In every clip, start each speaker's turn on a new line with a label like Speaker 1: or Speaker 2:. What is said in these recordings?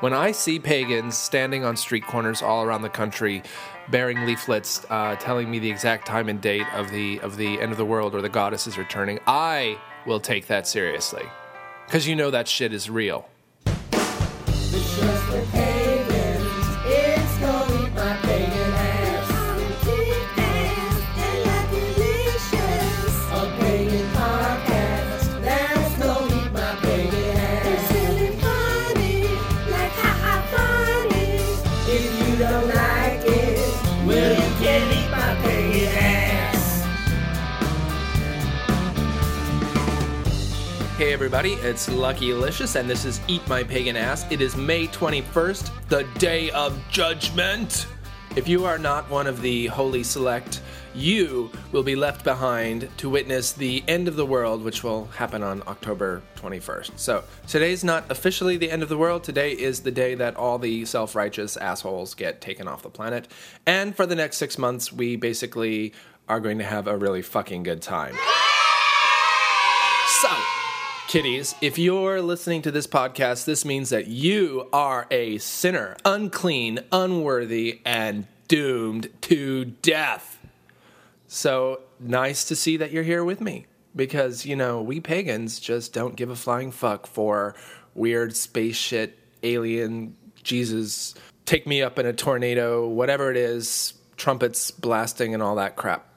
Speaker 1: When I see pagans standing on street corners all around the country, bearing leaflets uh, telling me the exact time and date of the of the end of the world or the goddess is returning, I will take that seriously, because you know that shit is real. Everybody, it's Lucky Alicious, and this is Eat My Pagan Ass. It is May 21st, the day of judgment. If you are not one of the holy select, you will be left behind to witness the end of the world, which will happen on October 21st. So, today's not officially the end of the world. Today is the day that all the self righteous assholes get taken off the planet. And for the next six months, we basically are going to have a really fucking good time. So, kiddies, if you're listening to this podcast, this means that you are a sinner, unclean, unworthy, and doomed to death. So, nice to see that you're here with me because, you know, we pagans just don't give a flying fuck for weird space shit, alien, Jesus, take me up in a tornado, whatever it is, trumpets blasting, and all that crap.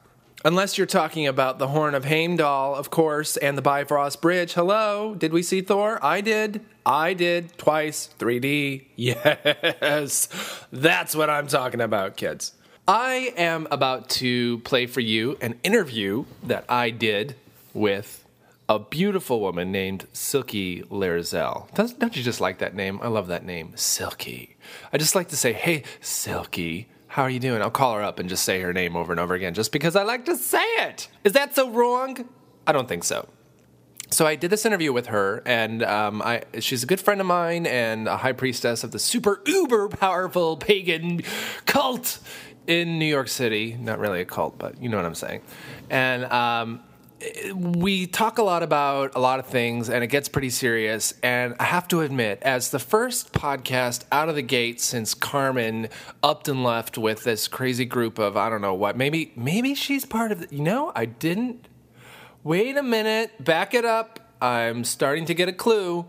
Speaker 1: Unless you're talking about the Horn of Heimdall, of course, and the Bifrost Bridge. Hello, did we see Thor? I did. I did twice. 3D. Yes. That's what I'm talking about, kids. I am about to play for you an interview that I did with a beautiful woman named Silky Larzell. Doesn't, don't you just like that name? I love that name, Silky. I just like to say, hey, Silky, how are you doing? I'll call her up and just say her name over and over again just because I like to say it. Is that so wrong? I don't think so. So I did this interview with her, and um, I, she's a good friend of mine and a high priestess of the super uber powerful pagan cult in New York City. Not really a cult, but you know what I'm saying. And um, we talk a lot about a lot of things and it gets pretty serious. And i have to admit as the first podcast out of the gate since carmen upped and left with this crazy group of i don't know what maybe maybe she's part of the, you know i didn't wait a minute back it up. I'm starting to get a clue.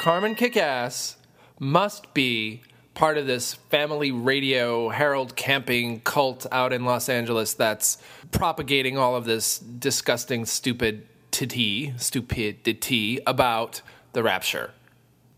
Speaker 1: Carmen kickass must be part of this family radio Harold camping cult out in Los Angeles that's propagating all of this disgusting stupidity, stupidity about the rapture.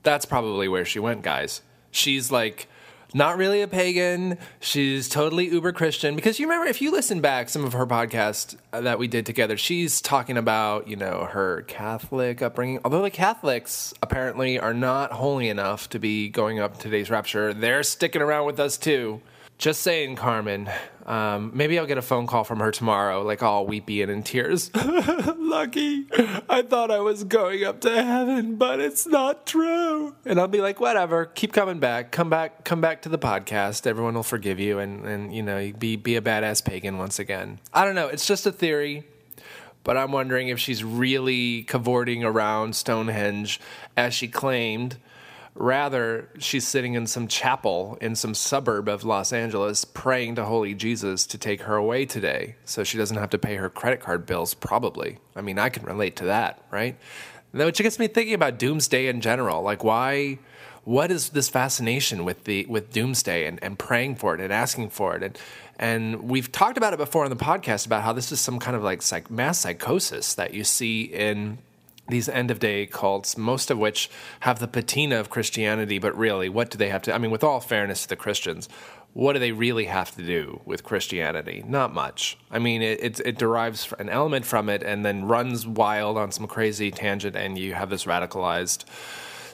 Speaker 1: That's probably where she went, guys. She's like not really a pagan. She's totally uber Christian because you remember if you listen back some of her podcast uh, that we did together, she's talking about, you know, her Catholic upbringing. Although the Catholics apparently are not holy enough to be going up today's rapture, they're sticking around with us too. Just saying, Carmen. Um, maybe I'll get a phone call from her tomorrow, like all weepy and in tears. Lucky, I thought I was going up to heaven, but it's not true. And I'll be like, whatever. Keep coming back. Come back. Come back to the podcast. Everyone will forgive you, and and you know, be be a badass pagan once again. I don't know. It's just a theory. But I'm wondering if she's really cavorting around Stonehenge as she claimed Rather, she's sitting in some chapel in some suburb of Los Angeles praying to Holy Jesus to take her away today so she doesn't have to pay her credit card bills, probably. I mean, I can relate to that, right? Which gets me thinking about doomsday in general. Like, why? What is this fascination with the with doomsday and, and praying for it and asking for it and and we've talked about it before on the podcast about how this is some kind of like psych, mass psychosis that you see in these end of day cults, most of which have the patina of Christianity, but really, what do they have to? I mean, with all fairness to the Christians, what do they really have to do with Christianity? Not much. I mean, it, it, it, derives an element from it and then runs wild on some crazy tangent, and you have this radicalized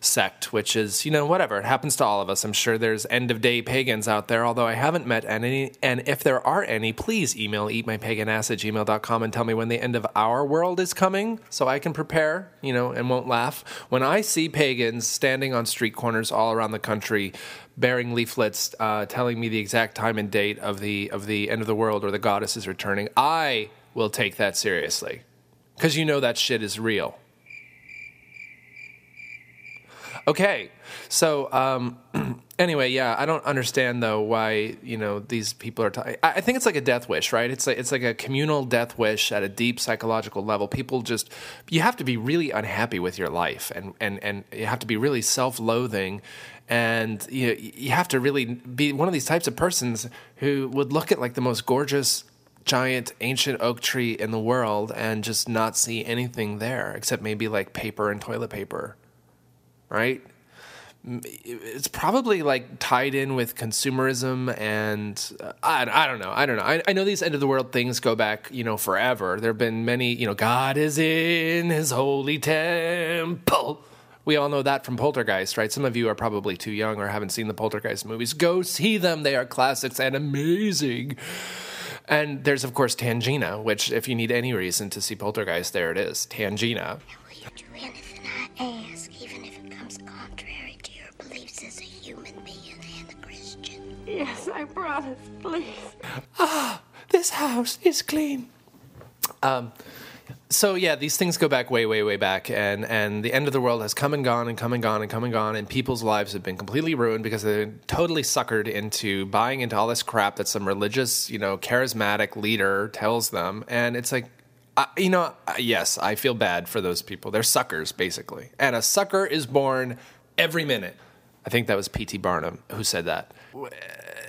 Speaker 1: sect, which is, you know, whatever. It happens to all of us. I'm sure there's end of day pagans out there, although I haven't met any. And if there are any, please email eatmypaganass at gmail.com and tell me when the end of our world is coming so I can prepare, you know, and won't laugh. When I see pagans standing on street corners all around the country bearing leaflets uh, telling me the exact time and date of the of the end of the world or the goddess is returning, I will take that seriously. Because you know that shit is real. Okay, so um, anyway, yeah, I don't understand though why you know these people are. T- I I think it's like a death wish, right? It's like it's like a communal death wish at a deep psychological level. People just you have to be really unhappy with your life, and and and you have to be really self-loathing, and you you have to really be one of these types of persons who would look at like the most gorgeous giant ancient oak tree in the world and just not see anything there except maybe like paper and toilet paper right? It's probably like tied in with consumerism and uh, I, I don't know. I don't know. I, I know these end of the world things go back, you know, forever. There have been many, you know, God is in his holy temple. We all know that from Poltergeist, right? Some of you are probably too young or haven't seen the Poltergeist movies. Go see them. They are classics and amazing. And there's, of course, Tangina, which, if you need any reason to see Poltergeist, there it is Tangina.
Speaker 2: Will you do anything I ask,
Speaker 3: Yes, I promise, please.
Speaker 1: Ah, this house is clean. Um, so yeah, these things go back way, way, way back, and and the end of the world has come and gone and come and gone and come and gone, and people's lives have been completely ruined because they're totally suckered into buying into all this crap that some religious, you know, charismatic leader tells them, and it's like. Uh, you know, uh, yes, I feel bad for those people. They're suckers, basically. And a sucker is born every minute. I think that was P.T. Barnum who said that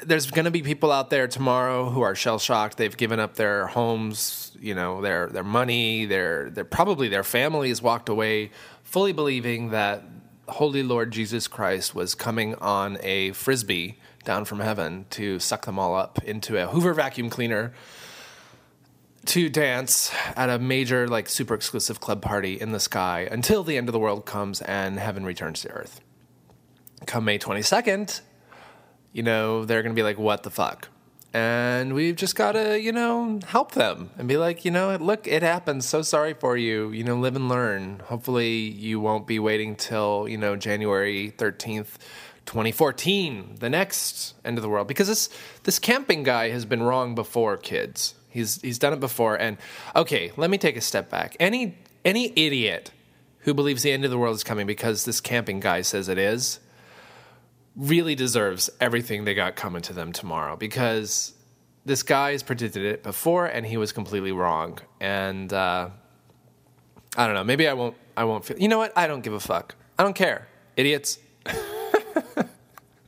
Speaker 1: there's going to be people out there tomorrow who are shell shocked. They've given up their homes, you know, their their money, their their probably their families walked away fully believing that Holy Lord Jesus Christ was coming on a frisbee down from heaven to suck them all up into a Hoover vacuum cleaner to dance at a major like super exclusive club party in the sky until the end of the world comes and heaven returns to earth. Come May 22nd, you know, they're going to be like, what the fuck? And we've just got to, you know, help them and be like, you know, look, it happens. So sorry for you. You know, live and learn. Hopefully, you won't be waiting till, you know, January 13th, 2014, the next end of the world. Because this, this camping guy has been wrong before, kids. He's, he's done it before. And okay, let me take a step back. Any, any idiot who believes the end of the world is coming because this camping guy says it is really deserves everything they got coming to them tomorrow because this guy has predicted it before and he was completely wrong. And uh, I don't know. Maybe I won't. I won't feel. You know what? I don't give a fuck. I don't care, idiots.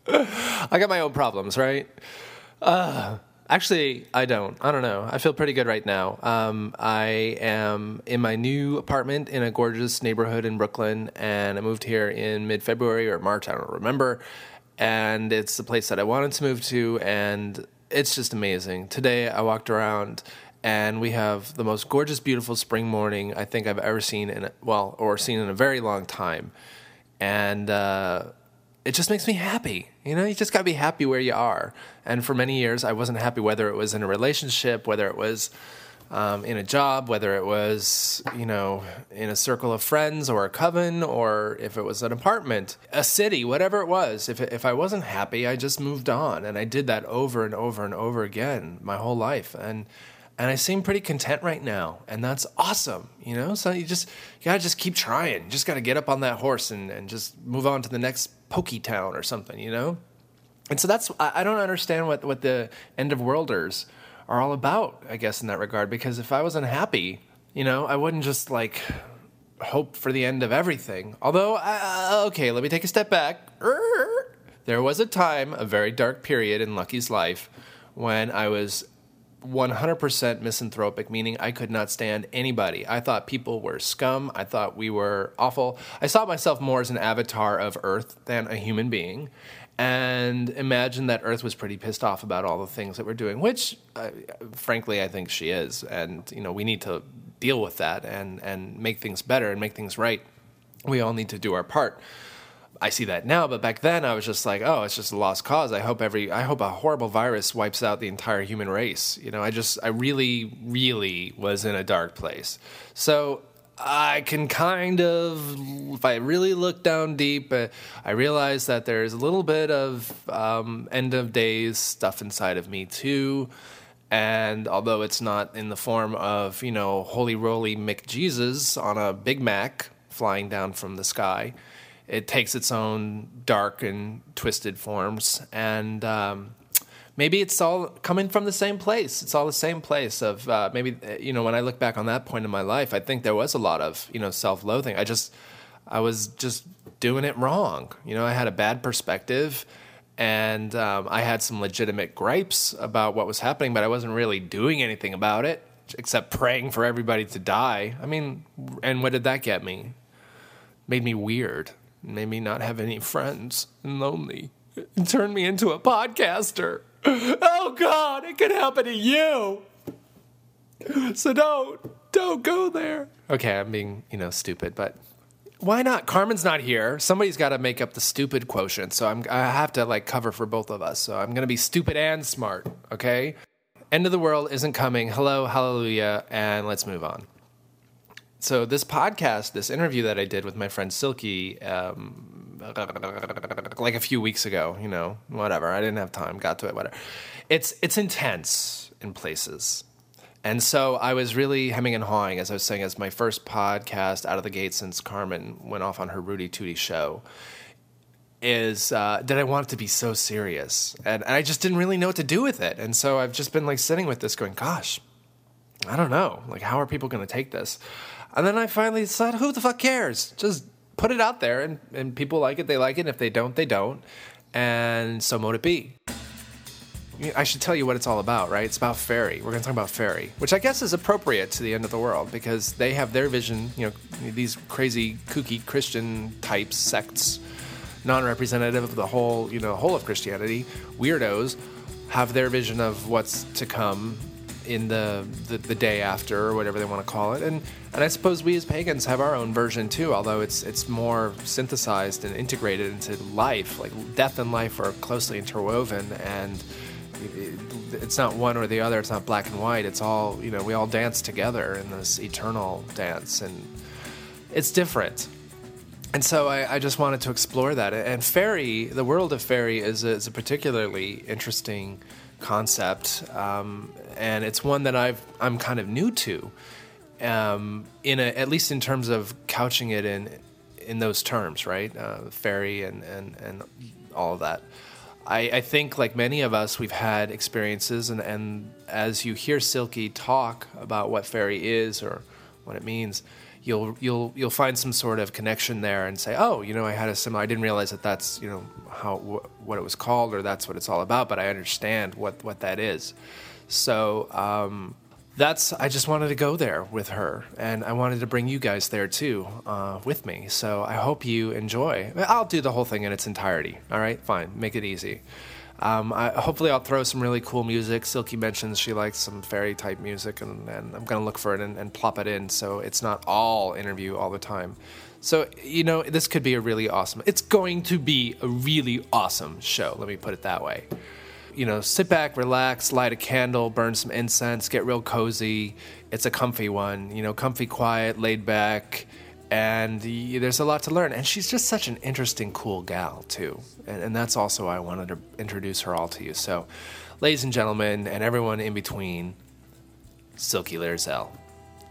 Speaker 1: I got my own problems, right? Uh, actually, I don't. I don't know. I feel pretty good right now. Um, I am in my new apartment in a gorgeous neighborhood in Brooklyn, and I moved here in mid February or March. I don't remember. And it's the place that I wanted to move to, and it's just amazing. Today, I walked around. And we have the most gorgeous, beautiful spring morning I think I've ever seen in well, or seen in a very long time, and uh, it just makes me happy. You know, you just gotta be happy where you are. And for many years, I wasn't happy whether it was in a relationship, whether it was um, in a job, whether it was, you know, in a circle of friends or a coven, or if it was an apartment, a city, whatever it was. If, if I wasn't happy, I just moved on. And I did that over and over and over again my whole life. And and I seem pretty content right now, and that's awesome, you know. So you just you gotta just keep trying. You just gotta get up on that horse and, and just move on to the next pokey town or something, you know. And so that's I, I don't understand what what the end of worlders are all about. I guess in that regard, because if I was unhappy, you know, I wouldn't just like hope for the end of everything. Although, uh, okay, let me take a step back. There was a time, a very dark period in Lucky's life, when I was 100% misanthropic, meaning I could not stand anybody. I thought people were scum. I thought we were awful. I saw myself more as an avatar of Earth than a human being. And imagine that Earth was pretty pissed off about all the things that we're doing, which, uh, frankly, I think she is. And, you know, we need to deal with that and, and make things better and make things right. We all need to do our part. I see that now, but back then I was just like, oh, it's just a lost cause. I hope every, I hope a horrible virus wipes out the entire human race. You know, I just, I really, really was in a dark place. So I can kind of, if I really look down deep, uh, I realize that there's a little bit of um, end of days stuff inside of me too. And although it's not in the form of, you know, holy roly McJesus on a Big Mac flying down from the sky, it takes its own dark and twisted forms, and um, maybe it's all coming from the same place. It's all the same place of uh, maybe uh, you know when I look back on that point in my life, I think there was a lot of you know self-loathing. I just I was just doing it wrong. You know, I had a bad perspective. And um, I had some legitimate gripes about what was happening, but I wasn't really doing anything about it except praying for everybody to die. I mean, and what did that get me? Made me weird. Made me not have any friends and lonely. Turned me into a podcaster. Oh God, it could happen to you. So don't, don't go there. Okay, I'm being, you know, stupid, but why not? Carmen's not here. Somebody's got to make up the stupid quotient. So I'm, I have to like cover for both of us. So I'm going to be stupid and smart. Okay. End of the world isn't coming. Hello, hallelujah, and let's move on. So this podcast, this interview that I did with my friend Silky, um, like a few weeks ago, you know, whatever. I didn't have time. Got to it. Whatever. It's it's intense in places. And so I was really hemming and hawing, as I was saying, as my first podcast out of the gate since Carmen went off on her Rudy Tooty show, is uh, that I want it to be so serious. And, and I just didn't really know what to do with it. And so I've just been like sitting with this going, gosh, I don't know. Like, how are people going to take this? And then I finally said, who the fuck cares? Just put it out there, and, and people like it, they like it. And if they don't, they don't. And so mote it be. I should tell you what it's all about, right? It's about fairy. We're going to talk about fairy, which I guess is appropriate to the end of the world because they have their vision. You know, these crazy, kooky Christian types, sects, non-representative of the whole, you know, whole of Christianity, weirdos, have their vision of what's to come in the, the, the day after or whatever they want to call it and and I suppose we as pagans have our own version too although it's it's more synthesized and integrated into life like death and life are closely interwoven and it's not one or the other. It's not black and white. It's all you know. We all dance together in this eternal dance, and it's different. And so I, I just wanted to explore that. And fairy, the world of fairy, is a, is a particularly interesting concept, um, and it's one that I've I'm kind of new to, um, in a, at least in terms of couching it in in those terms, right? Uh, fairy and and and all of that. I, I, think, like many of us, we've had experiences, and, and as you hear Silky talk about what fairy is or what it means, you'll you'll you'll find some sort of connection there and say, oh, you know, I had a similar. I didn't realize that that's you know how wh- what it was called or that's what it's all about, but I understand what what that is. So um, that's I just wanted to go there with her, and I wanted to bring you guys there too uh, with me. So I hope you enjoy. I'll do the whole thing in its entirety. All right, fine, make it easy. Um, I, hopefully, I'll throw some really cool music. Silky mentions she likes some fairy type music, and, and I'm gonna look for it and, and plop it in, so it's not all interview all the time. So you know, this could be a really awesome. It's going to be a really awesome show. Let me put it that way you know, sit back, relax, light a candle, burn some incense, get real cozy. It's a comfy one, you know, comfy, quiet, laid back, and there's a lot to learn. And she's just such an interesting, cool gal, too. And, and that's also why I wanted to introduce her all to you. So, ladies and gentlemen, and everyone in between, Silky Larzell.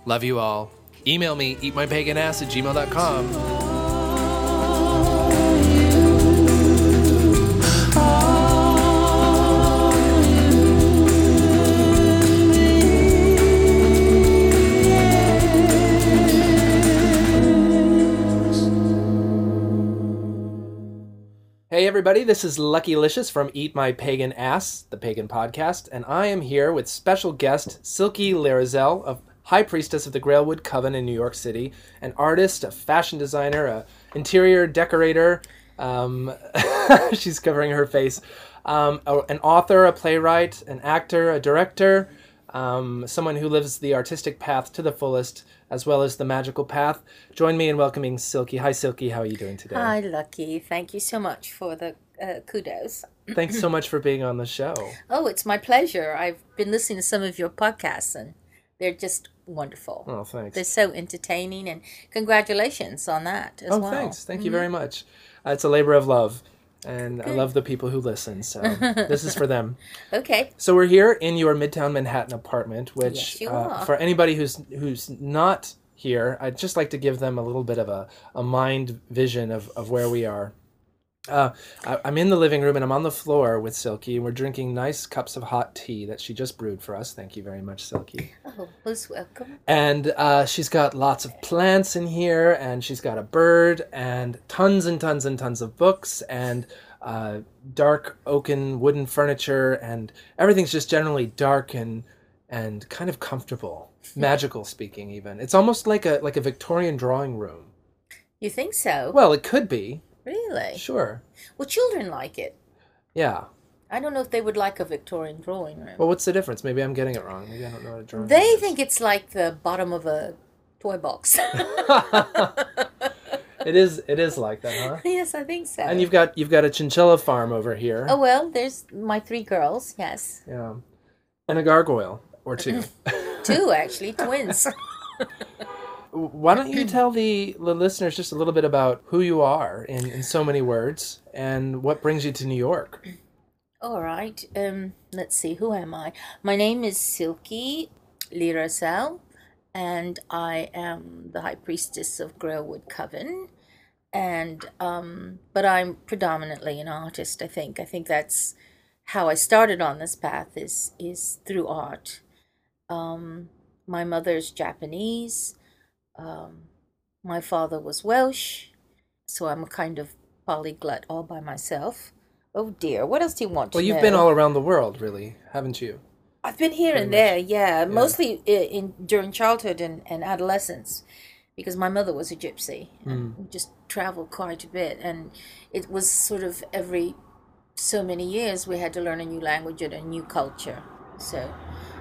Speaker 1: Love you all. Email me, eatmypaganass at gmail.com. everybody, this is Lucky Licious from Eat My Pagan Ass, the pagan podcast, and I am here with special guest Silky Larzell, of High Priestess of the Grailwood Coven in New York City, an artist, a fashion designer, a interior decorator. Um, she's covering her face. Um, a- an author, a playwright, an actor, a director, um, someone who lives the artistic path to the fullest, as well as the magical path. Join me in welcoming Silky. Hi, Silky. How are you doing today?
Speaker 4: Hi, Lucky. Thank you so much for the uh, kudos.
Speaker 1: Thanks so much for being on the show.
Speaker 4: Oh, it's my pleasure. I've been listening to some of your podcasts, and they're just wonderful.
Speaker 1: Oh, thanks.
Speaker 4: They're so entertaining, and congratulations on that as
Speaker 1: oh,
Speaker 4: well.
Speaker 1: thanks. Thank you very much. Uh, it's a labor of love, and I love the people who listen. So this is for them.
Speaker 4: Okay.
Speaker 1: So we're here in your Midtown Manhattan apartment, which
Speaker 4: Yes, you
Speaker 1: uh,
Speaker 4: are.
Speaker 1: for anybody who's who's not here. I'd just like to give them a little bit of a, a mind vision of, of where we are. Uh, I, I'm in the living room and I'm on the floor with Silky, and we're drinking nice cups of hot tea that she just brewed for us. Thank you very much, Silky.
Speaker 4: Oh, most welcome.
Speaker 1: And uh, she's got lots of plants in here, and she's got a bird, and tons and tons and tons of books, and uh, dark oaken wooden furniture, and everything's just generally dark and and kind of comfortable, magical speaking. Even it's almost like a like a Victorian drawing room.
Speaker 4: You think so?
Speaker 1: Well, it could be,
Speaker 4: really?
Speaker 1: sure,
Speaker 4: Well, children like it.
Speaker 1: yeah.
Speaker 4: I don't know if they would like a Victorian drawing room.
Speaker 1: Well, what's the difference? Maybe I'm getting it wrong. Maybe I don't know what a drawing room
Speaker 4: they
Speaker 1: is.
Speaker 4: think it's like the bottom of a toy box.
Speaker 1: it is. It is like that, huh?
Speaker 4: yes, I think so.
Speaker 1: And you've got you've got a chinchilla farm over here.
Speaker 4: Oh well, there's my three girls. Yes,
Speaker 1: Yeah. And a gargoyle or two.
Speaker 4: two actually, twins.
Speaker 1: Why don't you tell the, the listeners just a little bit about who you are in, in so many words and what brings you to New York?
Speaker 4: All right. Um, let's see. Who am I? My name is Silky Lirasel, and I am the High Priestess of Grailwood Coven. And um, but I'm predominantly an artist. I think. I think that's how I started on this path. Is is through art. Um, my mother's Japanese. Um, my father was Welsh, so I'm a kind of polyglot all by myself. Oh dear, what else do you want to
Speaker 1: Well, you've
Speaker 4: know?
Speaker 1: been all around the world, really, haven't you?
Speaker 4: I've been here and there, yeah, mostly i- in during childhood and, and adolescence, because my mother was a gypsy. And we just traveled quite a bit, and it was sort of every so many years we had to learn a new language and a new culture. So,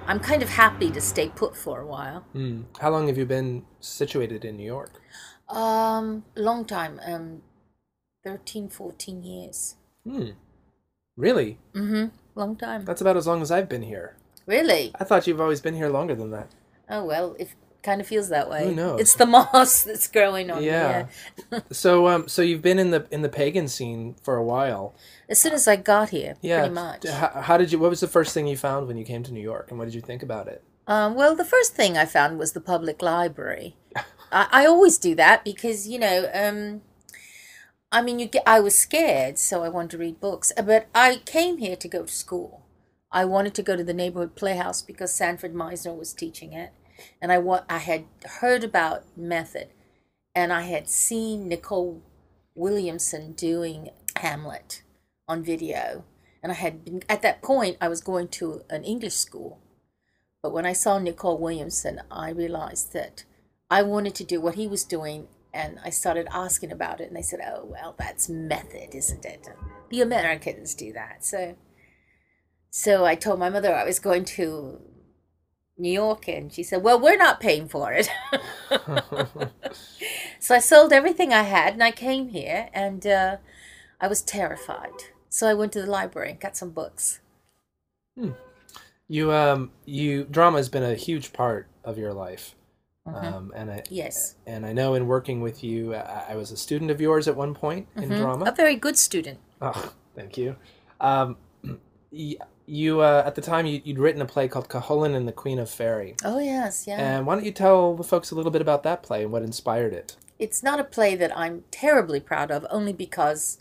Speaker 4: I'm kind of happy to stay put for a while.
Speaker 1: Hmm. How long have you been situated in New York?
Speaker 4: Um, long time, um, 13, 14 years.
Speaker 1: Hmm. Really?
Speaker 4: Mm-hmm. Long time.
Speaker 1: That's about as long as I've been here.
Speaker 4: Really?
Speaker 1: I thought you've always been here longer than that.
Speaker 4: Oh well, it kind of feels that way.
Speaker 1: Who knows?
Speaker 4: It's the moss that's growing on
Speaker 1: Yeah. So, um, so you've been in the in the pagan scene for a while.
Speaker 4: As soon as I got here,
Speaker 1: Yeah.
Speaker 4: pretty much.
Speaker 1: How, how did you? What was the first thing you found when you came to New York, and what did you think about it?
Speaker 4: Um, well, the first thing I found was the public library. I, I always do that because you know, um, I mean, you get. I was scared, so I wanted to read books. Uh, But I came here to go to school. I wanted to go to the neighborhood playhouse because Sanford Meisner was teaching it, and I wa- I had heard about method, and I had seen Nicol Williamson doing Hamlet on video, and I had been at that point. I was going to an English school. But when I saw Nicol Williamson, I realized that I wanted to do what he was doing, and I started asking about it. And they said, "Oh, well, that's method, isn't it? The Americans do that." So, so I told my mother I was going to New York, and she said, "Well, we're not paying for it." so I sold everything I had, and I came here, and uh, I was terrified. So I went to the library and got some books. Hmm.
Speaker 1: You um you drama has been a huge part of your life,
Speaker 4: Mhm.
Speaker 1: um, and I
Speaker 4: Yes,
Speaker 1: and I know in working with you, I, I was a student of yours at one point in
Speaker 4: Mhm.
Speaker 1: drama.
Speaker 4: a very good student.
Speaker 1: Oh, thank you. Um, you uh, at the time you, you'd written a play called Cuchulainn and the Queen of Fairy,
Speaker 4: Oh yes, yeah.
Speaker 1: and why don't you tell the folks a little bit about that play and what inspired it?
Speaker 4: it's not a play that I'm terribly proud of, only because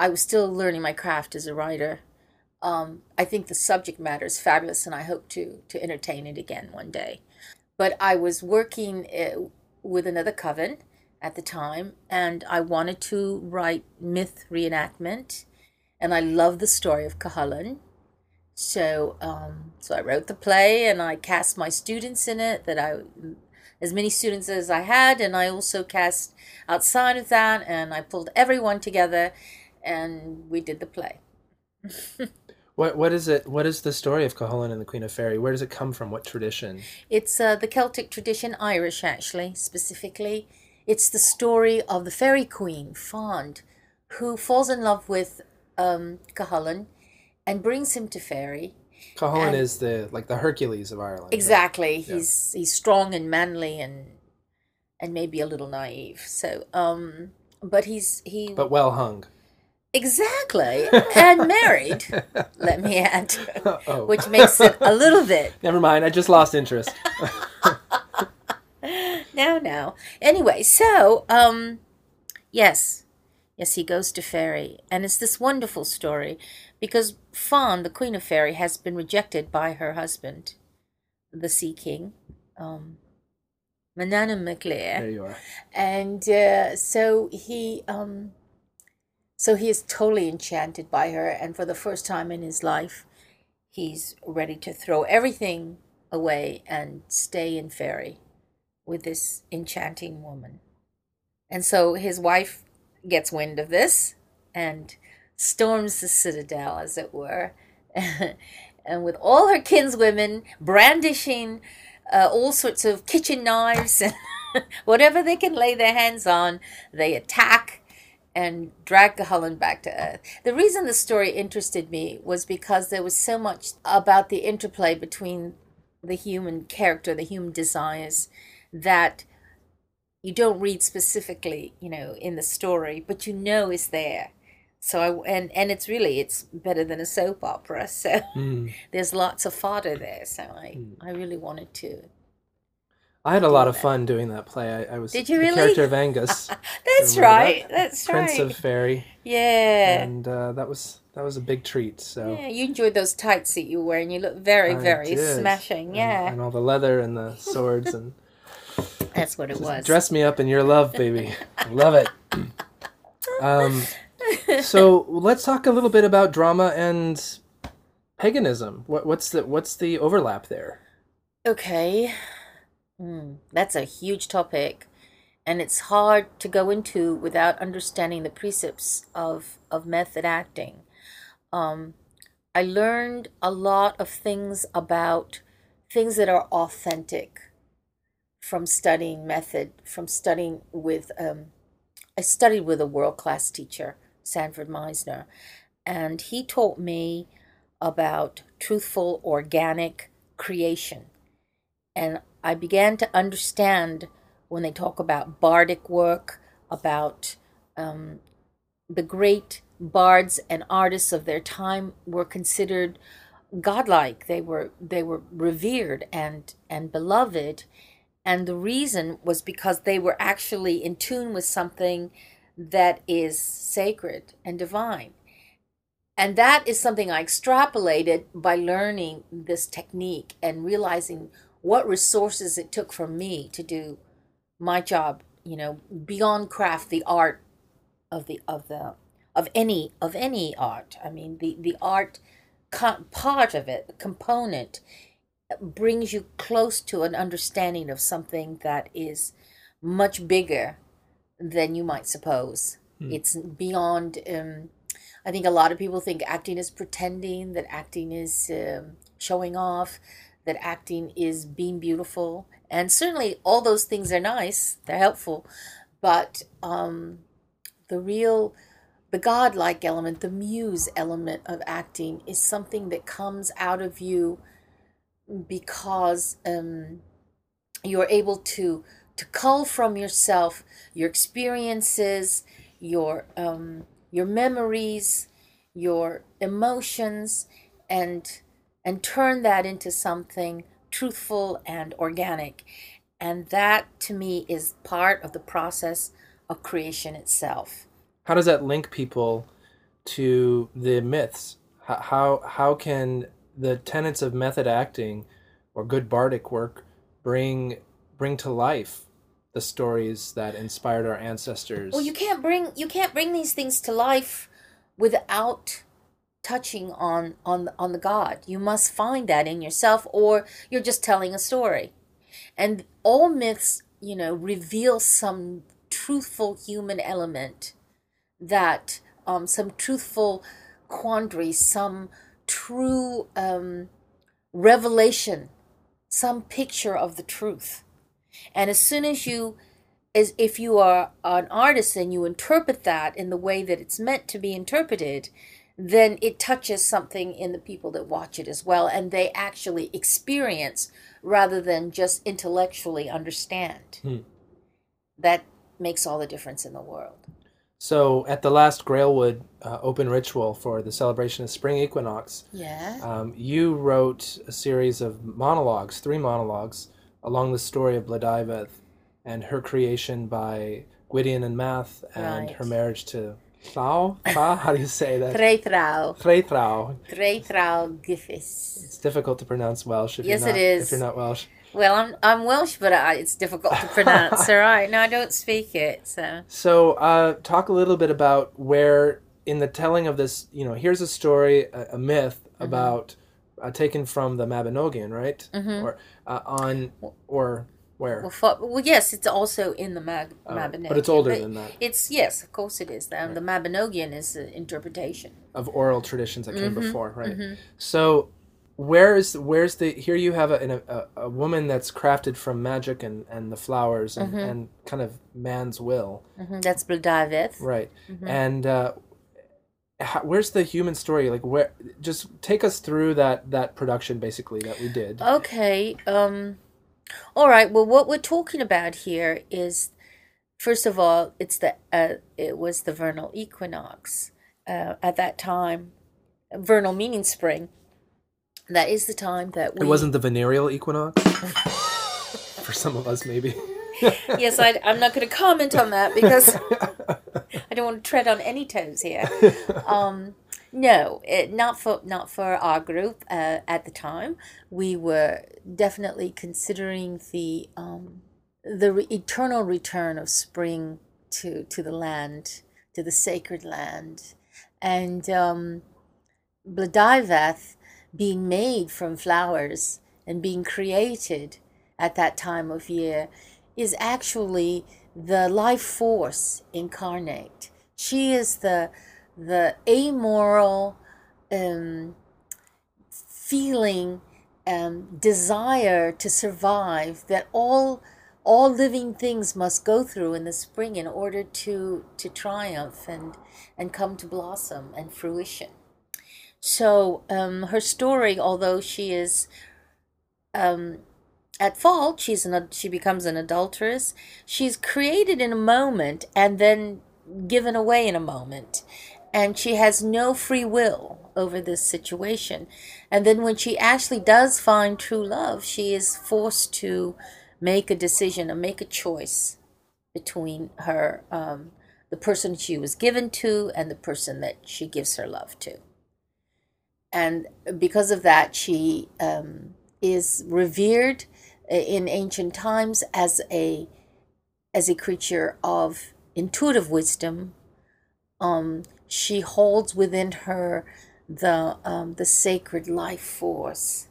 Speaker 4: I was still learning my craft as a writer. Um, I think the subject matter is fabulous, and I hope to to entertain it again one day. But I was working uh, with another coven at the time, and I wanted to write myth reenactment, and I love the story of Cuchulainn. So, um, so I wrote the play, and I cast my students in it. That I as many students as I had, and I also cast outside of that, and I pulled everyone together, and we did the play.
Speaker 1: What what is it? What is the story of Cuchulainn and the Queen of Fairy? Where does it come from? What tradition?
Speaker 4: It's uh, the Celtic tradition, Irish actually, specifically. It's the story of the fairy queen, Fand, who falls in love with um, Cuchulainn and brings him to fairy.
Speaker 1: Cuchulainn is the like the Hercules of Ireland. right?
Speaker 4: Exactly. He's he's strong and manly and and maybe a little naive. So, um, but he's he
Speaker 1: But well hung.
Speaker 4: Exactly and married. let me add,
Speaker 1: oh,
Speaker 4: which makes it a little bit.
Speaker 1: never mind. I just lost interest.
Speaker 4: now, now. Anyway, so um, yes, yes, he goes to Fairy, and it's this wonderful story because Fand, the Queen of Fairy, has been rejected by her husband, the Sea King, um, Manannán mac Lir
Speaker 1: There you are.
Speaker 4: and uh, so he um so he is totally enchanted by her and for the first time in his life he's ready to throw everything away and stay in fairy with this enchanting woman. And so his wife gets wind of this and storms the citadel as it were and with all her kinswomen brandishing uh, all sorts of kitchen knives and whatever they can lay their hands on, they attack and drag Cuchulainn back to Earth. The reason the story interested me was because there was so much about the interplay between the human character, the human desires, that you don't read specifically, you know, in the story, but you know is there. So I and and it's really it's better than a soap opera. So
Speaker 1: Mm.
Speaker 4: there's lots of fodder there. So I I really wanted to.
Speaker 1: I had a lot of fun doing that play. I, I was
Speaker 4: Did you
Speaker 1: the
Speaker 4: really?
Speaker 1: character of Angus,
Speaker 4: That's right.
Speaker 1: that?
Speaker 4: That's
Speaker 1: Prince
Speaker 4: right.
Speaker 1: of Fairy,
Speaker 4: yeah.
Speaker 1: and uh, that was that was a big treat. So
Speaker 4: Yeah, you enjoyed those tights that you were wearing. You look very,
Speaker 1: I
Speaker 4: very
Speaker 1: did.
Speaker 4: smashing.
Speaker 1: And-
Speaker 4: Yeah,
Speaker 1: and, all the leather and the swords and
Speaker 4: that's what it was.
Speaker 1: dress me up in your love, baby. Love it. Um, so let's talk a little bit about drama and paganism. What, what's the what's the overlap there?
Speaker 4: Okay. Hmm, that's a huge topic, and it's hard to go into without understanding the precepts of, of method acting. Um, I learned a lot of things about things that are authentic from studying method, from studying with, um, I studied with a world class teacher, Sanford Meisner, and he taught me about truthful, organic creation. And I began to understand when they talk about bardic work, about um, the great bards and artists of their time were considered godlike. They were they were revered and and beloved, and the reason was because they were actually in tune with something that is sacred and divine. And that is something I extrapolated by learning this technique and realizing what resources it took for me to do my job, you know, beyond craft, the art of the of the of any of any art. I mean, the the art co- part of it, the component, brings you close to an understanding of something that is much bigger than you might suppose. It's beyond. Um, I think a lot of people think acting is pretending, that acting is um, showing off, that acting is being beautiful. And certainly all those things are nice, they're helpful. But um, the real, the godlike element, the muse element of acting is something that comes out of you because um, you're able to to cull from yourself your experiences, your um, your memories, your emotions, and and turn that into something truthful and organic. And that to me is part of the process of creation itself.
Speaker 1: How does that link people to the myths? How how, how can the tenets of method acting or good bardic work bring bring to life the stories that inspired our ancestors?
Speaker 4: Well, you can't bring you can't bring these things to life without touching on on on the God. You must find that in yourself, or you're just telling a story. And all myths, you know, reveal some truthful human element that um, some truthful quandary, some true um, revelation, some picture of the truth. And as soon as you, as if you are an artist and you interpret that in the way that it's meant to be interpreted, then it touches something in the people that watch it as well, and they actually experience rather than just intellectually understand.
Speaker 1: Hmm.
Speaker 4: That makes all the difference in the world.
Speaker 1: So at the last Grailwood uh, open ritual for the celebration of spring equinox,
Speaker 4: Yeah.
Speaker 1: um, you wrote a series of monologues, three monologues, along the story of Blodeuwedd. and her creation by Gwydion and Math and
Speaker 4: Right.
Speaker 1: her marriage to Thau? How do you say that?
Speaker 4: Lleu
Speaker 1: Llaw.
Speaker 4: Threithraw. Lleu Llaw Gyffes.
Speaker 1: It's difficult to pronounce Welsh if
Speaker 4: Yes,
Speaker 1: you're
Speaker 4: it
Speaker 1: not,
Speaker 4: is.
Speaker 1: if you're not Welsh.
Speaker 4: Well, I'm I'm Welsh, but I, it's difficult to pronounce. all right, no, I don't speak it. So
Speaker 1: So, uh, talk a little bit about where, in the telling of this, you know, here's a story, a, a myth
Speaker 4: Mm-hmm.
Speaker 1: about uh, taken from the Mabinogion, right? Or uh, on or where?
Speaker 4: well, for, well, yes, it's also in the Mag- Mabinogion.
Speaker 1: Oh, but it's older than that.
Speaker 4: It's yes, of course it is. The, the Mabinogion is an interpretation.
Speaker 1: of oral traditions that
Speaker 4: Mm-hmm,
Speaker 1: came before, right? So, where's where's the here you have a, a a woman that's crafted from magic and and the flowers and,
Speaker 4: Mm-hmm.
Speaker 1: and kind of man's will,
Speaker 4: hmm That's Blodeuwedd.
Speaker 1: right?
Speaker 4: Mm-hmm.
Speaker 1: And uh, how, where's the human story? Like, where? Just take us through that that production basically that we did.
Speaker 4: Okay. Um all right. Well, what we're talking about here is first of all, it's the uh, it was the vernal equinox uh, at that time. Vernal meaning spring. That is the time that we
Speaker 1: It wasn't the venereal equinox. For some of us, maybe.
Speaker 4: yes, I, I'm not going to comment on that because I don't want to tread on any toes here. Um, no, it, not for not for our group uh, at the time. We were definitely considering the um, the re- eternal return of spring to to the land, to the sacred land, and um, Blodeuwedd being made from flowers and being created at that time of year is actually the life force incarnate. She is the the amoral um, feeling, um, desire to survive that all all living things must go through in the spring in order to to triumph and and come to blossom and fruition. So um, her story, although she is um, at fault, she's an she becomes an adulteress. She's created in a moment and then given away in a moment, and she has no free will over this situation. And then when she actually does find true love, she is forced to make a decision and make a choice between her um, the person she was given to and the person that she gives her love to and because of that, she um, is revered in ancient times as a as a creature of intuitive wisdom. Um, she holds within her the um, the sacred life force.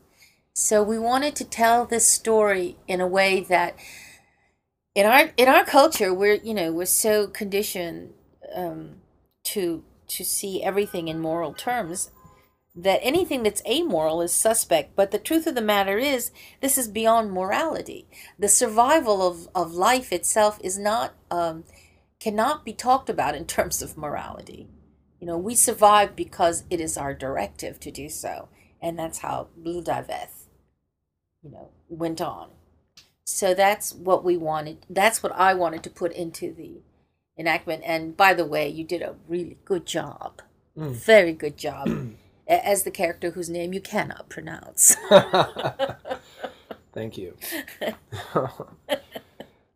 Speaker 4: So we wanted to tell this story in a way that in our in our culture we're you know we're so conditioned um, to to see everything in moral terms that anything that's amoral is suspect. But the truth of the matter is, this is beyond morality. The survival of, of life itself is not um, cannot be talked about in terms of morality. You know, we survive because it is our directive to do so, and that's how Blodeuwedd, you know, went on. So that's what we wanted. That's what I wanted to put into the enactment. And by the way, you did a really good job. Mm. Very good job. As the character whose name you cannot pronounce.
Speaker 1: Thank you.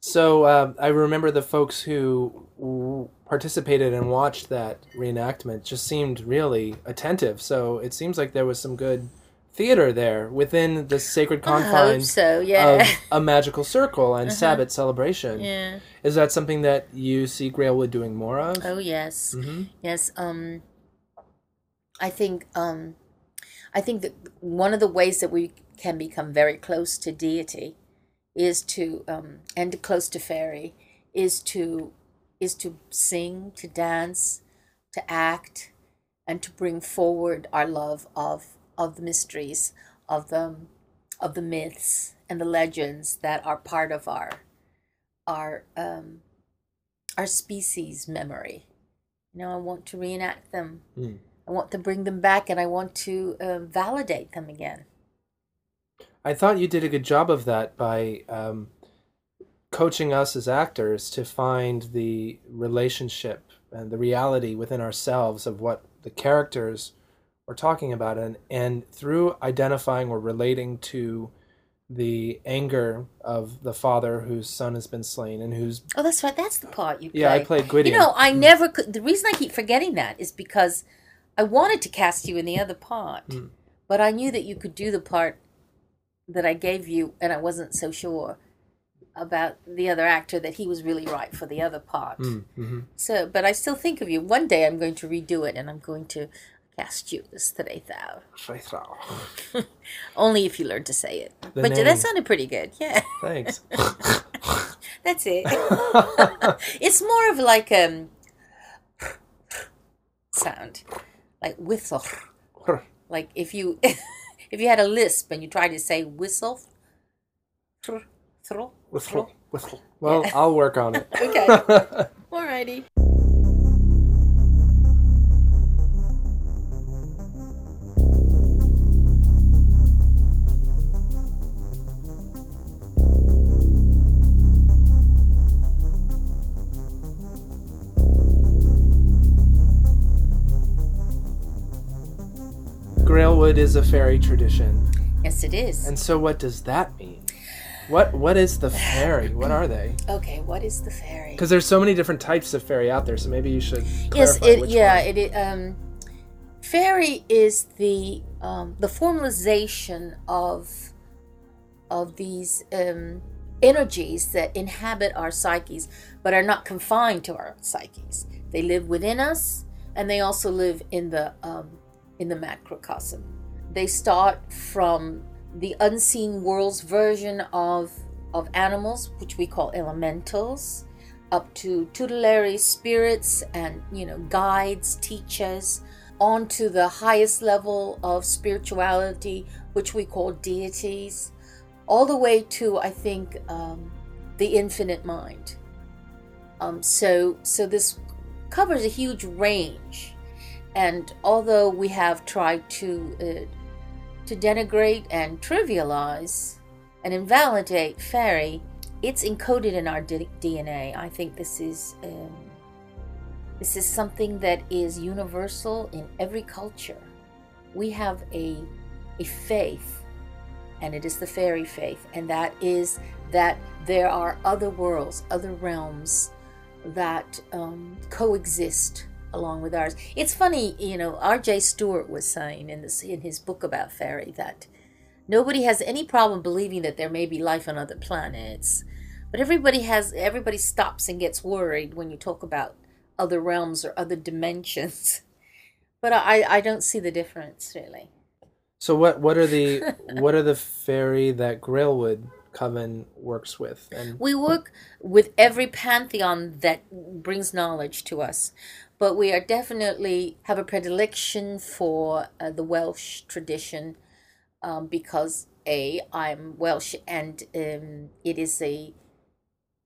Speaker 1: so um, I remember the folks who w- participated and watched that reenactment just seemed really attentive. So it seems like there was some good theater there within the sacred confines
Speaker 4: so, yeah.
Speaker 1: of a magical circle and Sabbath celebration.
Speaker 4: yeah.
Speaker 1: Is that something that you see Grailwood doing more of?
Speaker 4: Oh yes,
Speaker 1: Mhm.
Speaker 4: yes. Um, I think um, I think that one of the ways that we can become very close to deity is to um, and close to fairy is to is to sing, to dance, to act, and to bring forward our love of of the mysteries of the of the myths and the legends that are part of our our um, our species memory. You know, I want to reenact them.
Speaker 1: Mm.
Speaker 4: I want to bring them back, and I want to uh, validate them again.
Speaker 1: I thought you did a good job of that by um, coaching us as actors to find the relationship and the reality within ourselves of what the characters were talking about, and and through identifying or relating to the anger of the father whose son has been slain and whose
Speaker 4: Oh, that's right. That's the part you.
Speaker 1: Yeah, I
Speaker 4: play.
Speaker 1: played Gwydion.
Speaker 4: You know, I never could. The reason I keep forgetting that is because I wanted to cast you in the other part,
Speaker 1: Hmm.
Speaker 4: but I knew that you could do the part that I gave you, and I wasn't so sure about the other actor that he was really right for the other part.
Speaker 1: mm-hmm.
Speaker 4: So, but I still think of you. One day I'm going to redo it, and I'm going to cast you as Threithau. Only if you learn to say it.
Speaker 1: The
Speaker 4: but
Speaker 1: name.
Speaker 4: that sounded pretty good. Yeah.
Speaker 1: Thanks.
Speaker 4: That's it. it's more of like um sound, like whistle. Like if you if you had a lisp and you tried to say whistle, thr, thr,
Speaker 1: Whistle, whistle. Well, I'll work on it.
Speaker 4: Okay. Alrighty.
Speaker 1: Grailwood is a fairy tradition.
Speaker 4: Yes, it is.
Speaker 1: And so what does that mean? What what is the fairy? What are they?
Speaker 4: okay, what is the fairy?
Speaker 1: Because there's so many different types of fairy out there, so maybe you should
Speaker 4: Yes, it
Speaker 1: which
Speaker 4: yeah,
Speaker 1: one.
Speaker 4: it, it um fairy is the um the formalization of of these um energies that inhabit our psyches but are not confined to our psyches. They live within us and they also live in the um in the macrocosm. They start from the unseen world's version of of animals, which we call elementals, up to tutelary spirits and you know guides, teachers, on to the highest level of spirituality, which we call deities, all the way to I think um, the infinite mind. Um, so so this covers a huge range, and although we have tried to uh, to denigrate and trivialize and invalidate fairy, it's encoded in our D- DNA. I think this is um, this is something that is universal in every culture. We have a a faith, and it is the fairy faith, and that is that there are other worlds, other realms that um, coexist along with ours. It's funny, you know. R.J. Stewart was saying in this in his book about fairy that nobody has any problem believing that there may be life on other planets, but everybody has everybody stops and gets worried when you talk about other realms or other dimensions. But I I don't see the difference really.
Speaker 1: So what what are the what are the fairy that Grailwood Coven works with? And
Speaker 4: We work with every pantheon that brings knowledge to us, but we are definitely have a predilection for uh, the Welsh tradition um, because a I'm Welsh and um, it is a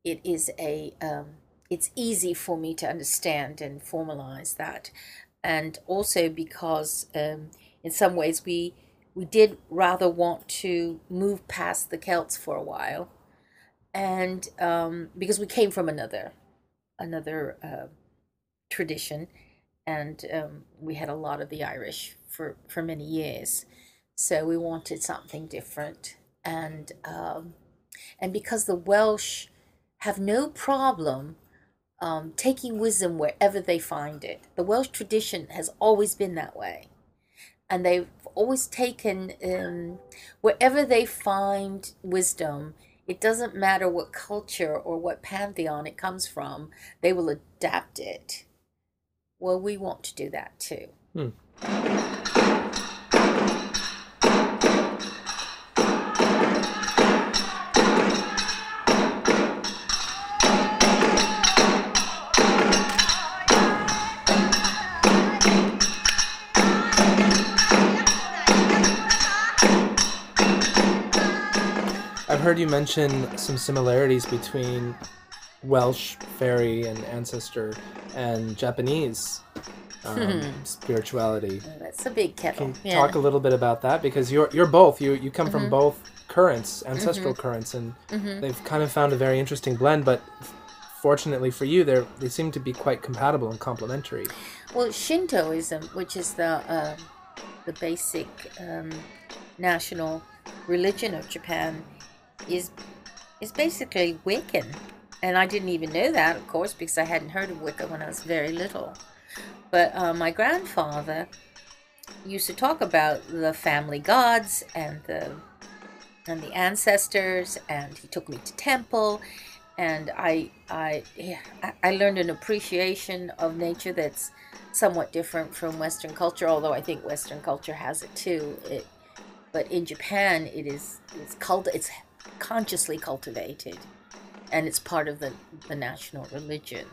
Speaker 4: it is a um, it's easy for me to understand and formalize that, and also because um, in some ways we we did rather want to move past the Celts for a while. And um, because we came from another another uh, tradition and um, we had a lot of the irish for for many years. So we wanted something different and um, and because the welsh have no problem um, taking wisdom wherever they find it the welsh tradition has always been that way. And they've always taken um, wherever they find wisdom it doesn't matter what culture or what pantheon it comes from they will adapt it well we want to do that too. Hmm.
Speaker 1: I've heard you mention some similarities between Welsh fairy and ancestor and Japanese um, spirituality.
Speaker 4: that's a big kettle
Speaker 1: Can you talk a little bit about that because you're you're both you you come from both currents, ancestral currents, and they've kind of found a very interesting blend. But fortunately for you, they they seem to be quite compatible and complementary.
Speaker 4: Well, Shintoism, which is the uh, the basic um, national religion of Japan is is basically Wiccan. And I didn't even know that, of course, because I hadn't heard of Wicca when I was very little. But uh, my grandfather used to talk about the family gods and the and the ancestors, and he took me to temple, and I I yeah, I- learned an appreciation of nature that's somewhat different from Western culture, although I think Western culture has it too. It, but in Japan, it is it's cult it's consciously cultivated, and it's part of the the national religion.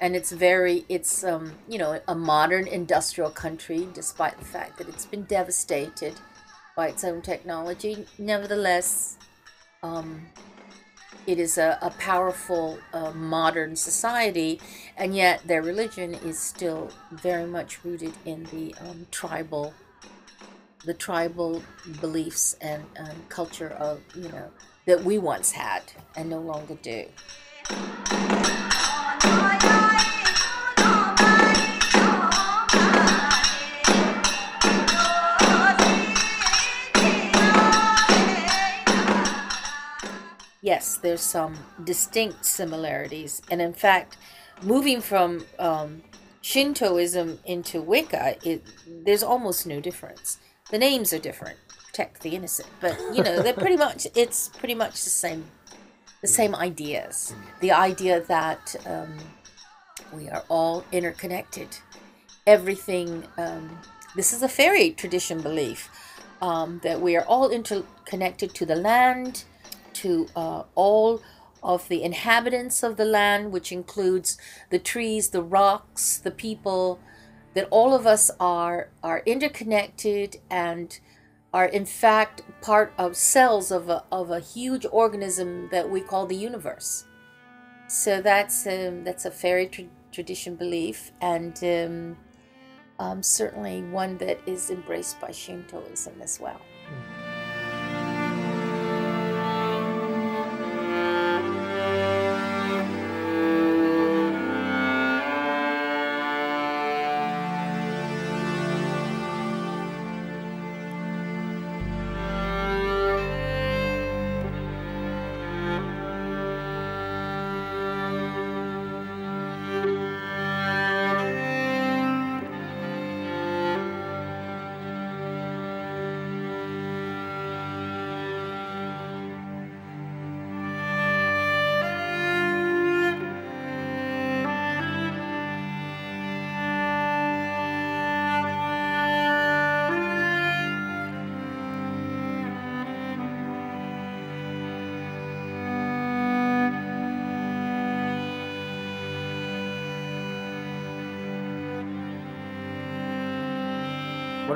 Speaker 4: And it's very it's um you know a modern industrial country despite the fact that it's been devastated by its own technology. Nevertheless um it is a, a powerful uh, modern society and yet their religion is still very much rooted in the um, tribal the tribal beliefs and um, culture of you know that we once had and no longer do yes, there's some distinct similarities. And in fact, moving from um, Shintoism into Wicca, it, there's almost no difference. The names are different, protect the innocent, but you know they're pretty much it's pretty much the same, the same ideas. The idea that um, we are all interconnected. Everything. Um, this is a fairy tradition belief um, that we are all interconnected to the land, to uh, all of the inhabitants of the land, which includes the trees, the rocks, the people, that all of us are are interconnected and are in fact part of cells of a, of a huge organism that we call the universe. So that's um, that's a fairy tra- tradition belief, and um, um, certainly one that is embraced by Shintoism as well.
Speaker 1: What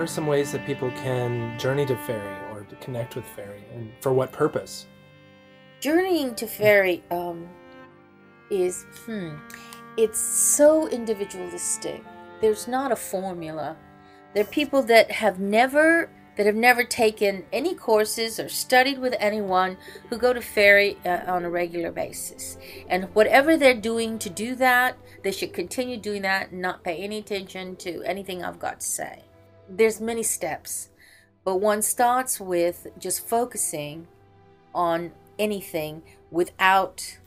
Speaker 1: are some ways that people can journey to fairy or to connect with fairy, and for what purpose?
Speaker 4: journeying to fairy um, is hmm, it's so individualistic. There's not a formula. There are people that have never that have never taken any courses or studied with anyone who go to fairy uh, on a regular basis. And whatever they're doing to do that they should continue doing that and not pay any attention to anything i've got to say there's many steps but one starts with just focusing on anything without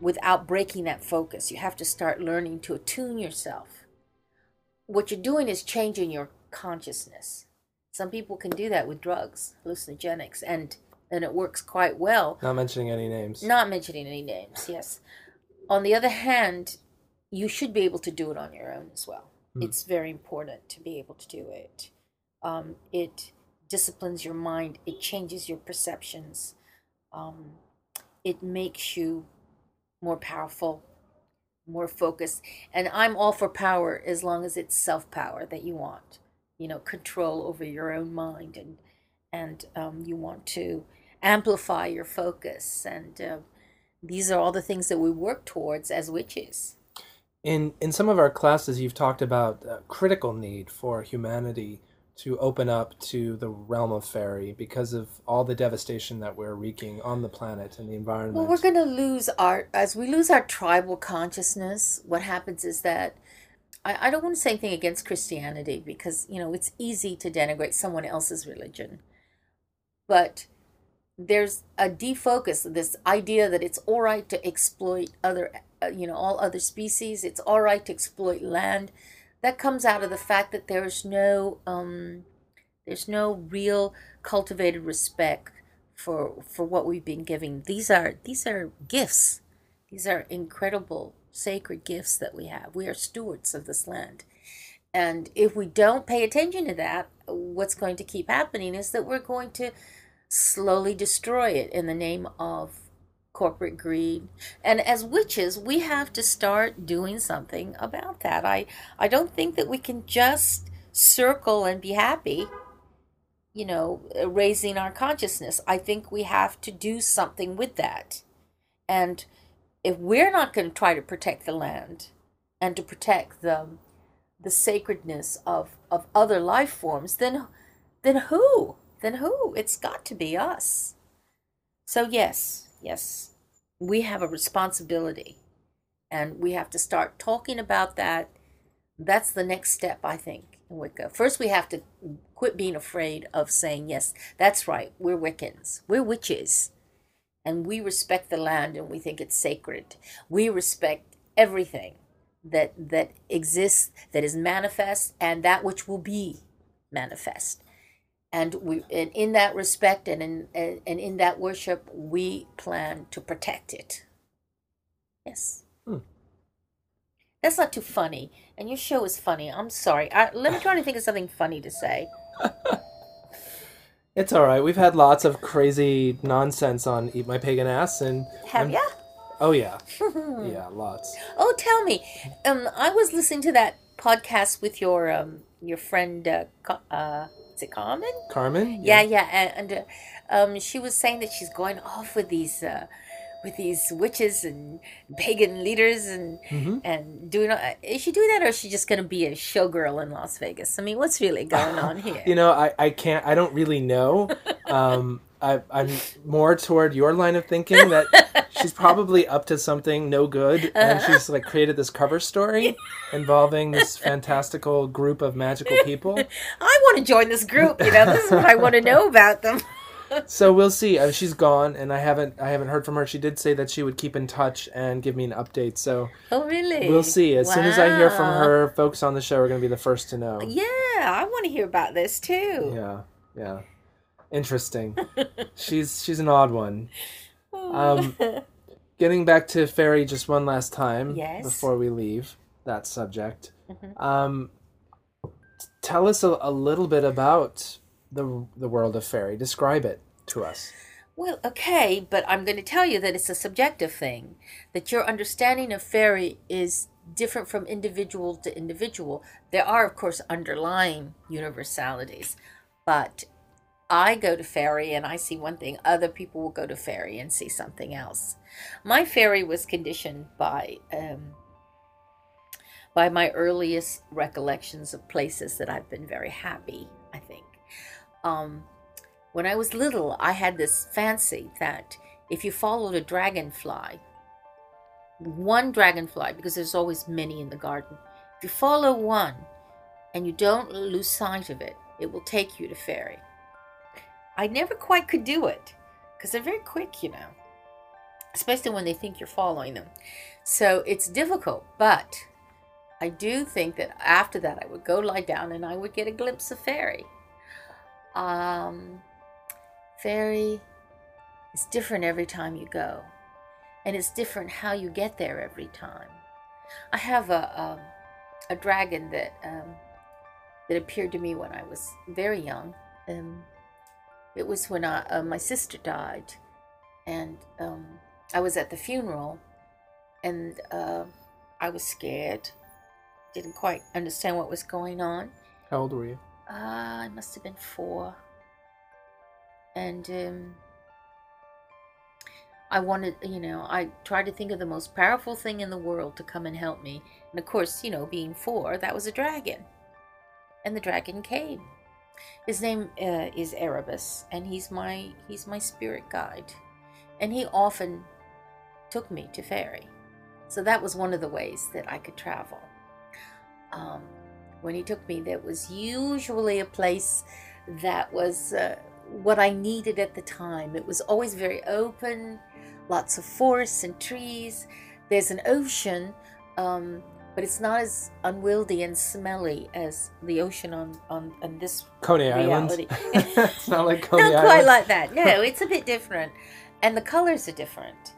Speaker 4: without breaking that focus. You have to start learning to attune yourself. What you're doing is changing your consciousness. Some people can do that with drugs hallucinogenics and and it works quite well.
Speaker 1: Not mentioning any names.
Speaker 4: not mentioning any names yes. On the other hand you should be able to do it on your own as well it's very important to be able to do it. Um, it disciplines your mind it changes your perceptions um, it makes you more powerful more focused and i'm all for power as long as it's self-power that you want you know control over your own mind and and um, you want to amplify your focus and uh, these are all the things that we work towards as witches
Speaker 1: In in some of our classes, you've talked about a critical need for humanity to open up to the realm of fairy because of all the devastation that we're wreaking on the planet and the environment.
Speaker 4: Well, we're going to lose our, as we lose our tribal consciousness, what happens is that, I, I don't want to say anything against Christianity because, you know, it's easy to denigrate someone else's religion. but there's a defocus this idea that it's all right to exploit other you know all other species. It's all right to exploit land. That comes out of the fact that there's no um, there's no real cultivated respect for for what we've been giving. These are these are gifts. These are incredible sacred gifts that we have. We are stewards of this land. And if we don't pay attention to that what's going to keep happening is that we're going to slowly destroy it in the name of corporate greed. And as witches, we have to start doing something about that. I, I don't think that we can just circle and be happy, you know, uh, raising our consciousness. I think we have to do something with that. And if we're not going to try to protect the land and to protect the the sacredness of, of other life forms, then then who? then who? It's got to be us. So, yes, yes, we have a responsibility and we have to start talking about that. That's the next step, I think, in Wicca. First, we have to quit being afraid of saying, yes, that's right, we're Wiccans, we're witches, and we respect the land and we think it's sacred. We respect everything that that exists, that is manifest, and that which will be manifest and we and in that respect and in and in that worship we plan to protect it. Yes.
Speaker 1: Hmm.
Speaker 4: that's not too funny. And your show is funny. I'm sorry. I, let me try to think of something funny to say.
Speaker 1: It's all right. We've had lots of crazy nonsense on Eat My Pagan Ass, and
Speaker 4: have
Speaker 1: I'm-
Speaker 4: ya?
Speaker 1: Oh yeah, yeah, lots.
Speaker 4: oh tell me. Um i was listening to that podcast with your um your friend uh, uh it carmen
Speaker 1: Carmen.
Speaker 4: yeah yeah and, and uh, um, she was saying that she's going off with these uh, with these witches and pagan leaders and
Speaker 1: Mhm.
Speaker 4: and doing uh, is she doing that or is she just going to be a showgirl in las vegas i mean what's really going on here
Speaker 1: You know, I, I can't. I don't really know. Um, I, I'm more toward your line of thinking that she's probably up to something no good, and
Speaker 4: Uh-huh.
Speaker 1: she's like created this cover story involving this fantastical group of magical people.
Speaker 4: i want to join this group you know this is what i want to know about them
Speaker 1: So we'll see. Uh, she's gone, and I haven't I haven't heard from her. She did say that she would keep in touch and give me an update. So
Speaker 4: oh really
Speaker 1: we'll see. As soon as I hear from her, folks on the show are going to be the first to know.
Speaker 4: yeah i want to hear about this too
Speaker 1: Yeah, yeah. Interesting. she's she's an odd one. Um, getting back to fairy just one last time
Speaker 4: Yes.
Speaker 1: before we leave that subject.
Speaker 4: Mhm.
Speaker 1: Um, tell us a, a little bit about the the world of fairy. Describe it to us.
Speaker 4: Well, okay, but I'm going to tell you that it's a subjective thing, that your understanding of fairy is different from individual to individual. There are, of course, underlying universalities, but I go to fairy and I see one thing, other people will go to fairy and see something else. My fairy was conditioned by. Um, by my earliest recollections of places that I've been very happy, I think. Um, when I was little, I had this fancy that if you followed a dragonfly, one dragonfly, because there's always many in the garden, if you follow one and you don't lose sight of it, it will take you to fairy. I never quite could do it because they're very quick, you know, especially when they think you're following them. So it's difficult, but I do think that after that, I would go lie down and I would get a glimpse of fairy. Um, fairy is different every time you go, and it's different how you get there every time. I have a um, a dragon that um, that appeared to me when I was very young. Um, it was when I, uh, my sister died, and um, I was at the funeral, and uh, I was scared. Didn't quite understand what was going on.
Speaker 1: How old were you?
Speaker 4: Uh, I must have been four. And um, I wanted, you know, I tried to think of the most powerful thing in the world to come and help me. And of course, you know, being four, that was a dragon. And the dragon came. His name uh, is Erebus, and he's my he's my spirit guide. And he often took me to fairy. So that was one of the ways that I could travel. Um, when he took me, there was usually a place that was uh, what I needed at the time. It was always very open, lots of forests and trees. There's an ocean, um, but it's not as unwieldy and smelly as the ocean on on, on this
Speaker 1: Coney
Speaker 4: reality.
Speaker 1: Island. it's not like Coney
Speaker 4: not
Speaker 1: Island.
Speaker 4: quite like that. No, it's a bit different, and the colors are different,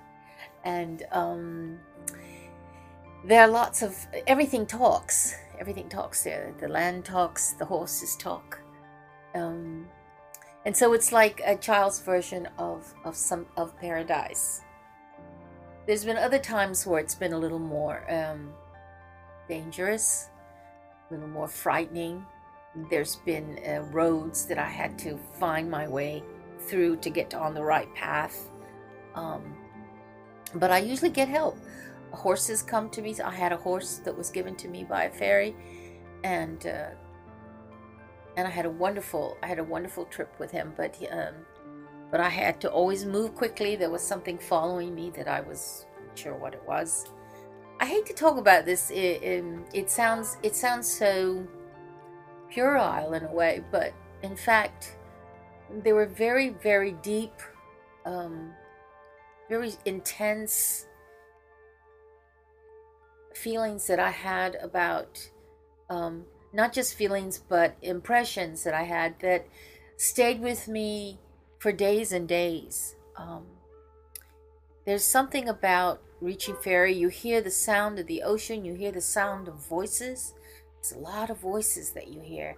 Speaker 4: and um, there are lots of everything talks. Everything talks there. The land talks. The horses talk, um, and so it's like a child's version of of some of paradise. There's been other times where it's been a little more um, dangerous, a little more frightening there's been uh, roads that I had to find my way through to get on the right path. Um, but I usually get help. Horses come to me. I had a horse that was given to me by a fairy, and uh, and I had a wonderful I had a wonderful trip with him. But um, but I had to always move quickly. There was something following me that I was sure what it was. I hate to talk about this. It, it, it sounds it sounds so puerile in a way, but in fact, they were very, very deep, um, very intense feelings that I had about um, not just feelings, but impressions that I had that stayed with me for days and days. Um, there's something about reaching fairy. You hear the sound of the ocean, you hear the sound of voices. There's a lot of voices that you hear,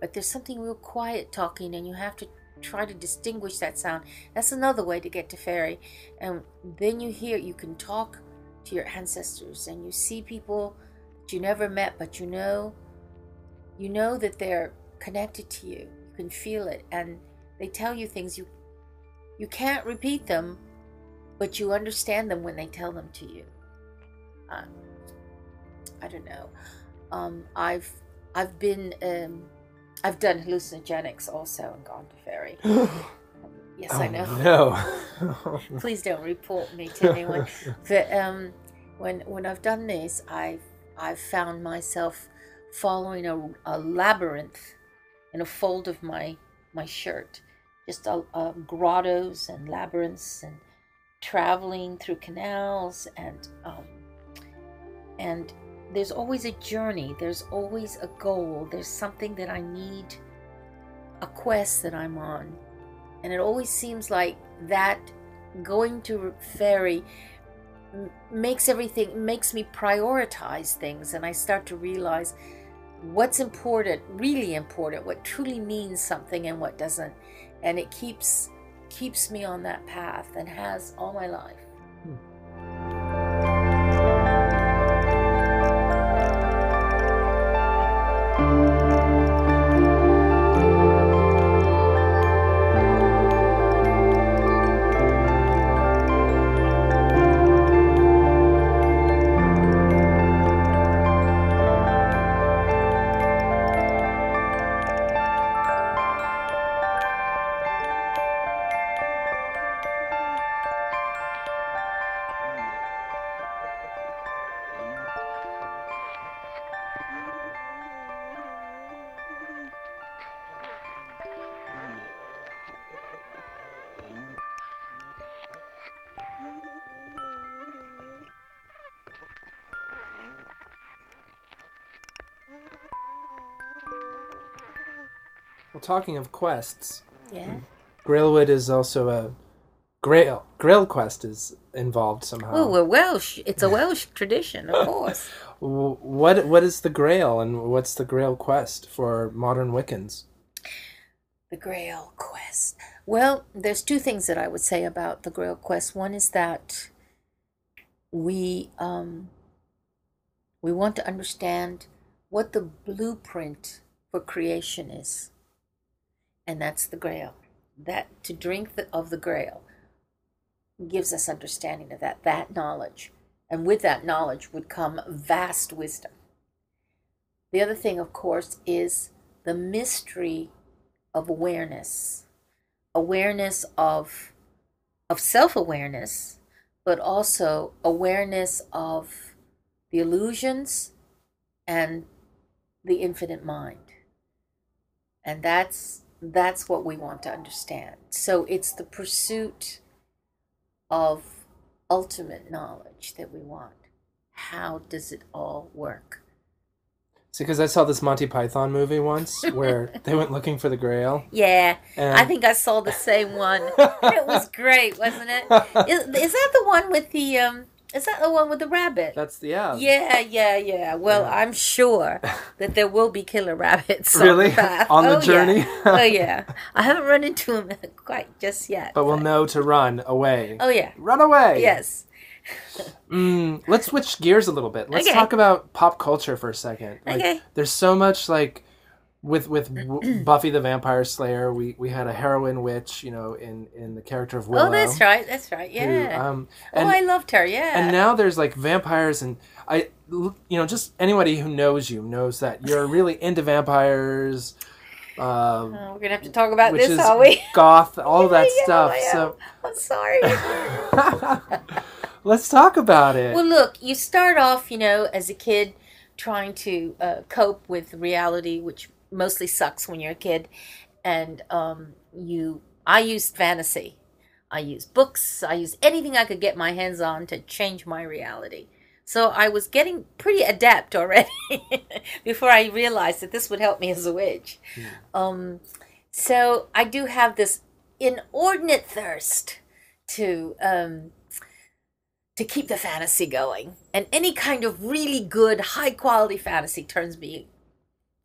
Speaker 4: but there's something real quiet talking, and you have to try to distinguish that sound. That's another way to get to fairy. And then you hear, you can talk to your ancestors, and you see people that you never met, but you know, you know that they're connected to you. You can feel it, and they tell you things you you can't repeat them, but you understand them when they tell them to you. Uh, I don't know. Um, I've I've been um, I've done hallucinogenics also and gone to fairy. yes, I know.
Speaker 1: Oh, no.
Speaker 4: Please don't report me to anyone. but um, when when I've done this, I've I've found myself following a, a labyrinth in a fold of my my shirt, just a, a grottos and labyrinths and traveling through canals and um, and there's always a journey there's always a goal there's something that i need a quest that i'm on. And it always seems like that going to fairy makes everything makes me prioritize things. And i start to realize what's important really important what truly means something and what doesn't. And it keeps keeps me on that path and has all my life
Speaker 1: talking of quests,
Speaker 4: yeah
Speaker 1: Grailwood is also a Grail. Grail quest is involved somehow.
Speaker 4: oh we're welsh it's a welsh tradition of course
Speaker 1: What what is the Grail and what's the Grail quest for modern Wiccans?
Speaker 4: The Grail Quest. Well, there's two things that I would say about the Grail Quest. One is that we um, we want to understand what the blueprint for creation is, and that's the Grail. That to drink the, of the Grail gives us understanding of that that knowledge, and with that knowledge would come vast wisdom. The other thing, of course, is the mystery of awareness awareness of of self-awareness but also awareness of the illusions and the infinite mind and that's that's what we want to understand. So it's the pursuit of ultimate knowledge that we want. How does it all work?
Speaker 1: See, because I saw this Monty Python movie once where they went looking for the Grail.
Speaker 4: Yeah,
Speaker 1: And-
Speaker 4: I think I saw the same one. it was great, wasn't it? Is, is that the one with the um? Is that the one with the rabbit?
Speaker 1: That's the yeah.
Speaker 4: Yeah, yeah, yeah. Well,
Speaker 1: Yeah.
Speaker 4: I'm sure that there will be killer rabbits
Speaker 1: Really?
Speaker 4: on the.
Speaker 1: On the
Speaker 4: Oh,
Speaker 1: journey?
Speaker 4: Yeah. oh yeah. I haven't run into them quite just yet.
Speaker 1: But we'll know to run away.
Speaker 4: Oh yeah.
Speaker 1: Run away.
Speaker 4: Yes.
Speaker 1: Mm, let's switch gears a little bit. Let's
Speaker 4: Okay.
Speaker 1: talk about pop culture for a second. Like,
Speaker 4: Okay.
Speaker 1: There's so much like with with Buffy the Vampire Slayer. We we had a heroine witch, you know, in in the character of Willow.
Speaker 4: Oh, that's right. That's right.
Speaker 1: who,
Speaker 4: Yeah.
Speaker 1: um, and
Speaker 4: oh, I loved her. Yeah.
Speaker 1: and now there's like vampires and I you know just anybody who knows you knows that you're really into vampires. Um,
Speaker 4: Oh, we're gonna have to talk about this,
Speaker 1: is
Speaker 4: are we?
Speaker 1: goth, all that
Speaker 4: Yeah,
Speaker 1: stuff. So
Speaker 4: I'm sorry.
Speaker 1: let's talk about it.
Speaker 4: Well, look, you start off, you know, as a kid trying to uh, cope with reality, which mostly sucks when you're a kid, and um, you. I used fantasy. I used books. I used anything I could get my hands on to change my reality. So I was getting pretty adept already before I realized that this would help me as a witch. Um, so I do have this inordinate thirst to um, to keep the fantasy going, and any kind of really good, high quality fantasy turns me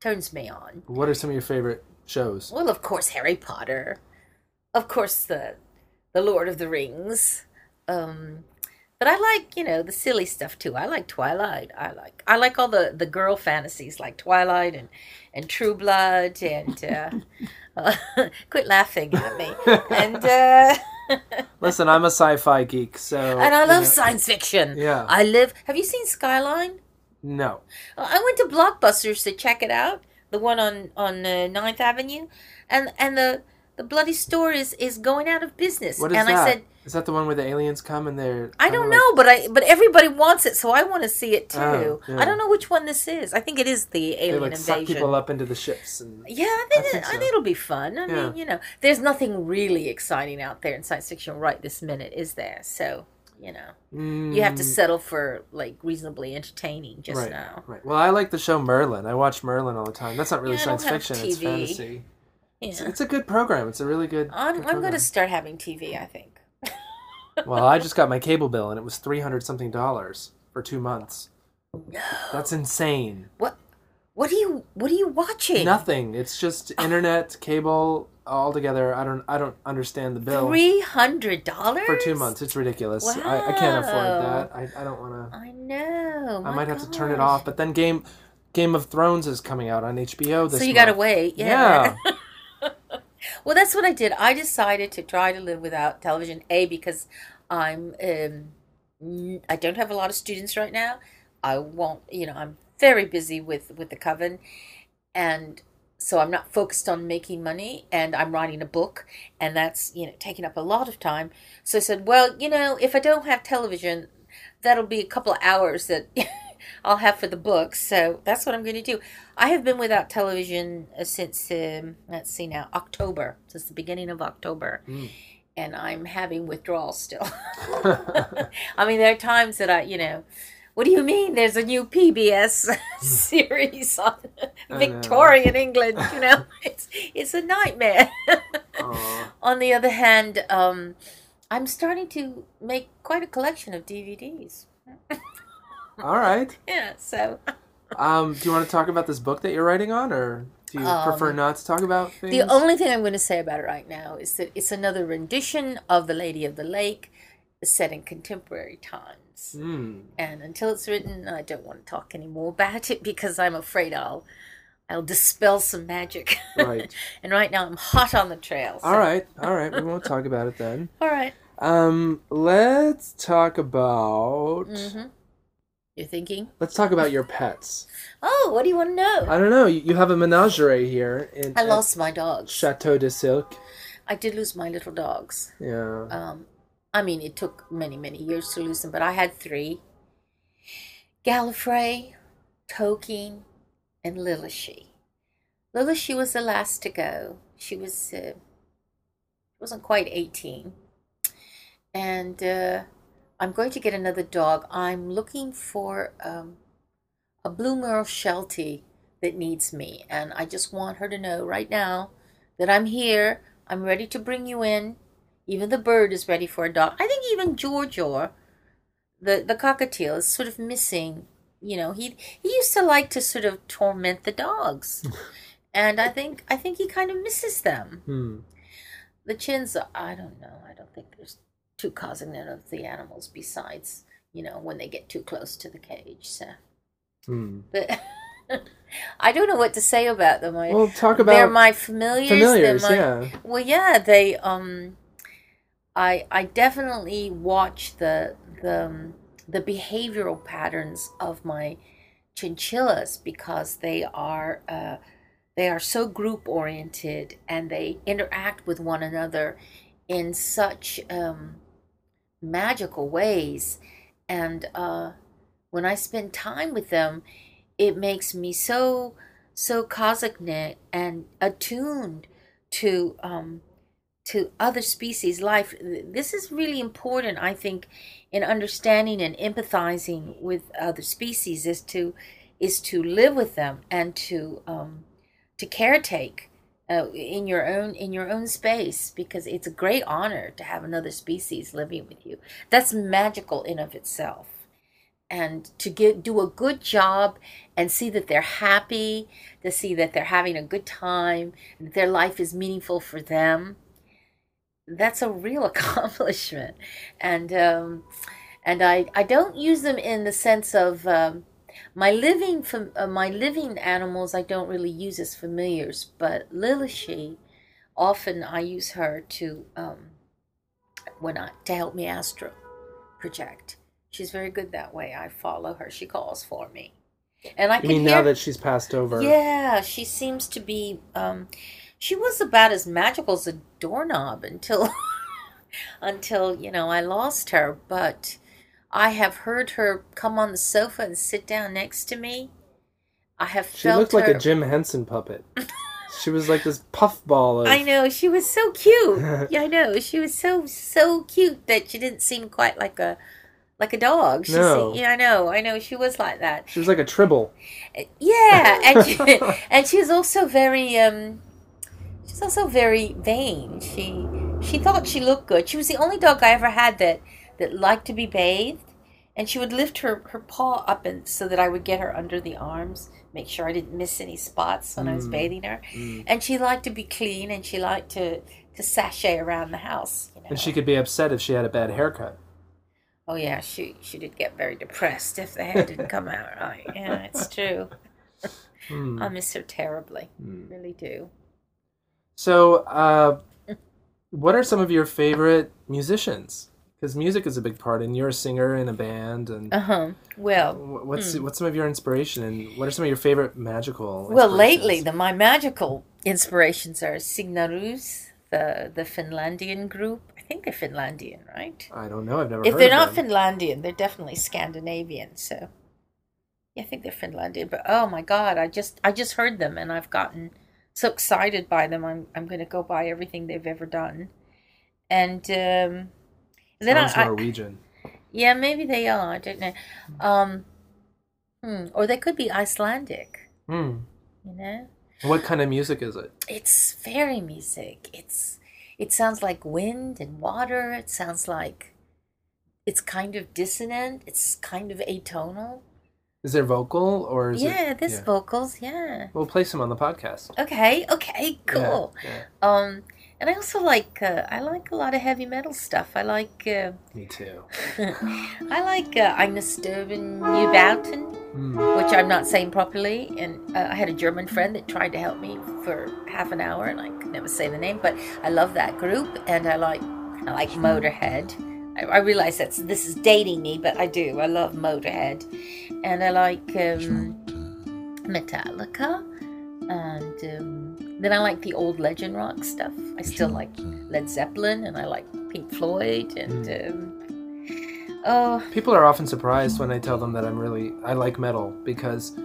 Speaker 4: turns me on.
Speaker 1: what are some of your favorite shows?
Speaker 4: Well, of course, Harry Potter, of course the the Lord of the Rings, um, but I like you know the silly stuff too. I like Twilight. I like I like all the the girl fantasies like Twilight and and True Blood and. Uh, uh, quit laughing at me. And uh,
Speaker 1: Listen, I'm a sci-fi geek, so
Speaker 4: and I
Speaker 1: you
Speaker 4: love
Speaker 1: know-
Speaker 4: science fiction.
Speaker 1: Yeah.
Speaker 4: I live. Have you seen Skyline?
Speaker 1: No,
Speaker 4: I went to Blockbusters to check it out, the one on on uh, 9th Avenue, and and the the bloody store is is going out of business.
Speaker 1: what is
Speaker 4: and
Speaker 1: that?
Speaker 4: I said,
Speaker 1: is that the one where the aliens come and they're?
Speaker 4: I don't
Speaker 1: like-
Speaker 4: know, but I but everybody wants it, so I want to see it too.
Speaker 1: Oh, yeah.
Speaker 4: I don't know which one this is. I think it is the alien They
Speaker 1: like suck people up into the ships and.
Speaker 4: Yeah, I think,
Speaker 1: I think
Speaker 4: it, I
Speaker 1: so.
Speaker 4: think it'll be fun. I
Speaker 1: Yeah.
Speaker 4: mean, you know, there's nothing really exciting out there in science fiction right this minute, is there? So, you know, you have to
Speaker 1: Mm,
Speaker 4: settle for like reasonably entertaining just
Speaker 1: right,
Speaker 4: now.
Speaker 1: right. Well, I like the show Merlin. I watch Merlin all the time. That's not really
Speaker 4: Yeah,
Speaker 1: science fiction. It's fantasy. It's,
Speaker 4: Yeah.
Speaker 1: it's a good program. It's a really good.
Speaker 4: I'm,
Speaker 1: good
Speaker 4: I'm going to start having TV, I think.
Speaker 1: Well, I just got my cable bill and it was three hundred something dollars for two months. no. That's insane.
Speaker 4: What what are you what are you watching?
Speaker 1: Nothing. It's just internet, cable, all together. I don't. I don't understand the bill
Speaker 4: Three hundred dollars
Speaker 1: for two months. It's ridiculous. I, I can't afford that. I, I don't want to.
Speaker 4: I know.
Speaker 1: I might have to turn it off. But then Game Game of Thrones is coming out on HBO this
Speaker 4: So you got to wait. Yeah.
Speaker 1: Yeah.
Speaker 4: well, that's what I did. I decided to try to live without television. A because I'm um, I don't have a lot of students right now. I won't. You know, I'm very busy with with the coven, and so I'm not focused on making money. And I'm writing a book, and that's you know taking up a lot of time. So I said, well, you know, if I don't have television, that'll be a couple of hours that. I'll have for the book, so that's what I'm going to do. I have been without television uh, since um, let's see now October, since the beginning of October,
Speaker 1: Mm.
Speaker 4: and I'm having withdrawals still. I mean, there are times that I, you know, what do you mean? There's a new PBS series on. Victorian England. You know, it's it's a nightmare. On the other hand, um, I'm starting to make quite a collection of DVDs.
Speaker 1: all right.
Speaker 4: Yeah, so
Speaker 1: Um, do you want to talk about this book that you're writing on, or do you prefer not to talk about things?
Speaker 4: Um, The only thing I'm going to say about it right now is that it's another rendition of The Lady of the Lake set in contemporary times.
Speaker 1: Hmm.
Speaker 4: And until it's written, I don't want to talk any more about it because I'm afraid I'll I'll dispel some magic.
Speaker 1: Right.
Speaker 4: and right now I'm hot on the trail. so-
Speaker 1: All right. All right. We won't talk about it then.
Speaker 4: All right.
Speaker 1: Um, let's talk about
Speaker 4: Mm-hmm. You're thinking?
Speaker 1: let's talk about your pets.
Speaker 4: Oh, what do you want to know?
Speaker 1: I don't know. You, you have a menagerie here in
Speaker 4: I lost my dogs.
Speaker 1: Chateau de Silk.
Speaker 4: I did lose my little dogs.
Speaker 1: Yeah.
Speaker 4: Um, I mean, it took many, many years to lose them, but I had three. Gallifrey, Tolkien, and Lillishie. Lillishie was the last to go. she was uh, wasn't quite 18 and uh, i'm going to get another dog. I'm looking for um, a blue merle sheltie that needs me. And i just want her to know right now that i'm here. I'm ready to bring you in even the bird is ready for a dog i think even giorgio the the cockatiel is sort of missing you know he he used to like to sort of torment the dogs and i think i think he kind of misses them
Speaker 1: Hmm.
Speaker 4: the chins i don't know i don't think there's too cognizant of the animals besides you know when they get too close to the cage so
Speaker 1: Hmm.
Speaker 4: but i don't know what to say about them I,
Speaker 1: Well, talk about they're
Speaker 4: my familiars,
Speaker 1: familiars.
Speaker 4: my,
Speaker 1: Yeah.
Speaker 4: well yeah they um i i definitely watch the the um, the behavioral patterns of my chinchillas because they are uh they are so group oriented and they interact with one another in such um magical ways. And uh when i spend time with them it makes me so so cognate and attuned to um to other species life this is really important i think in understanding and empathizing with other species is to is to live with them and to um to caretake uh, in your own in your own space because it's a great honor to have another species living with you. That's magical in of itself. And to get do a good job and see that they're happy to see that they're having a good time that their life is meaningful for them that's a real accomplishment and um, and I, I don't use them in the sense of um, my living fam- uh, my living animals I don't really use as familiars but Lilishi often I use her to um, when I to help me astro project she's very good that way I follow her she calls for me and I
Speaker 1: You
Speaker 4: can
Speaker 1: mean
Speaker 4: hear
Speaker 1: now that she's passed over?
Speaker 4: yeah, she seems to be. Um, she was about as magical as a doorknob until, until you know I lost her. But I have heard her come on the sofa and sit down next to me. I have
Speaker 1: She
Speaker 4: felt
Speaker 1: looked like a Jim Henson puppet. she was like this puffball of.
Speaker 4: I know she was so cute. yeah, I know she was so so cute that she didn't seem quite like a like a dog. She
Speaker 1: No.
Speaker 4: yeah, I know, I know. She was like that.
Speaker 1: She was like a tribble.
Speaker 4: Yeah, and she, and she's also very um she's also very vain. She she thought she looked good. She was the only dog I ever had that that liked to be bathed, and she would lift her her paw up and so that I would get her under the arms, make sure I didn't miss any spots when I was
Speaker 1: Mm.
Speaker 4: bathing her.
Speaker 1: Mm.
Speaker 4: And she liked to be clean, and she liked to to sashay around the house. You know?
Speaker 1: And she could be upset if she had a bad haircut.
Speaker 4: Oh yeah, she she did get very depressed if the hair didn't come out right. Yeah, it's true.
Speaker 1: Hmm.
Speaker 4: I miss her terribly.
Speaker 1: Hmm.
Speaker 4: Really do.
Speaker 1: So, uh, what are some of your favorite musicians? Because music is a big part, and you're a singer in a band. And
Speaker 4: Uh huh. Well,
Speaker 1: wh- what's what's some of your inspiration, and what are some of your favorite magical?
Speaker 4: well, lately the my magical inspirations are Sigur Rós, the the Finlandian group. I think they're Finlandian, right?
Speaker 1: I don't know. I've never.
Speaker 4: If they're not
Speaker 1: them.
Speaker 4: Finlandian, they're definitely Scandinavian. So, yeah, I think they're Finlandian. But oh my God, I just I just heard them and I've gotten so excited by them. I'm I'm going to go buy everything they've ever done, and um, then
Speaker 1: Sounds
Speaker 4: I, I
Speaker 1: Norwegian.
Speaker 4: yeah maybe they are. I don't know. Um, hmm, or they could be Icelandic.
Speaker 1: Hmm.
Speaker 4: You know,
Speaker 1: What kind of music is it?
Speaker 4: it's fairy music. It's it sounds like wind and water. It sounds like it's kind of dissonant. It's kind of atonal.
Speaker 1: Is there vocal or is
Speaker 4: yeah,
Speaker 1: it?
Speaker 4: there's vocals. Yeah.
Speaker 1: We'll play some on the podcast.
Speaker 4: Okay. Okay. Cool.
Speaker 1: Yeah, yeah.
Speaker 4: Um, and I also like uh, I like a lot of heavy metal stuff. I like uh,
Speaker 1: Me too.
Speaker 4: I like uh, Agnes Sturben Neubauten,
Speaker 1: Hmm.
Speaker 4: which I'm not saying properly. And uh, I had a German friend that tried to help me for half an hour, and I could never say the name. But I love that group, and I like I like Motorhead. I, I realize that this is dating me, but I do. I love Motorhead, and I like um, Metallica, and um, then I like the old legend rock stuff. I still like Led Zeppelin, and I like Pink Floyd, and um, oh,
Speaker 1: People are often surprised when I tell them that I'm really I like metal because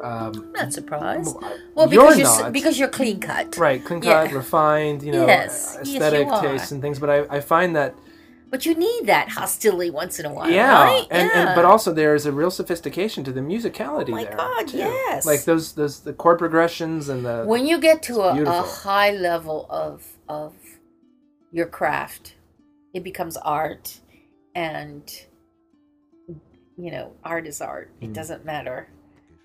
Speaker 1: Um,
Speaker 4: not surprised.
Speaker 1: Well,
Speaker 4: Well,
Speaker 1: you're
Speaker 4: because you're,
Speaker 1: not.
Speaker 4: because you're clean cut.
Speaker 1: right, clean cut,
Speaker 4: Yeah.
Speaker 1: refined, you know,
Speaker 4: Yes, yes,
Speaker 1: aesthetic
Speaker 4: are.
Speaker 1: tastes and things. But I, I find that
Speaker 4: But you need that hostility once in a while,
Speaker 1: yeah,
Speaker 4: right?
Speaker 1: and,
Speaker 4: yeah.
Speaker 1: and but also there's a real sophistication to the musicality
Speaker 4: Oh my
Speaker 1: there.
Speaker 4: God,
Speaker 1: too.
Speaker 4: yes.
Speaker 1: Like those those the chord progressions and the
Speaker 4: when you get to a, a high level of of your craft, it becomes art, and you know, art is art. It mm. doesn't matter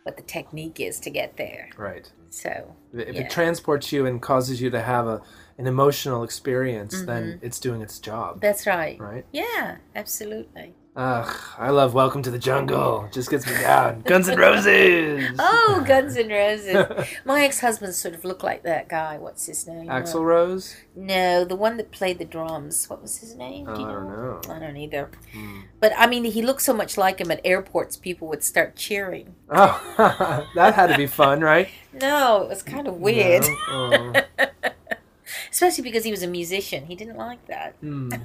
Speaker 4: what the technique is to get there.
Speaker 1: right.
Speaker 4: So
Speaker 1: If
Speaker 4: yeah.
Speaker 1: it transports you and causes you to have a an emotional experience, then
Speaker 4: Mm-hmm.
Speaker 1: it's doing its job.
Speaker 4: that's right.
Speaker 1: right.
Speaker 4: Yeah, absolutely.
Speaker 1: Ugh, I love Welcome to the Jungle. Just gets me down. Guns N' Roses.
Speaker 4: Oh, Guns N' Roses. My ex-husband sort of looked like that guy. What's his name?
Speaker 1: Axl Rose.
Speaker 4: No, the one that played the drums. What was his name?
Speaker 1: Oh,
Speaker 4: Do you
Speaker 1: I don't know.
Speaker 4: I don't either.
Speaker 1: Hmm.
Speaker 4: But I mean, he looked so much like him at airports, people would start cheering.
Speaker 1: Oh, that had to be fun, right?
Speaker 4: No, it was kind of weird,
Speaker 1: No? Oh.
Speaker 4: Especially because he was a musician. He didn't like that.
Speaker 1: Hmm.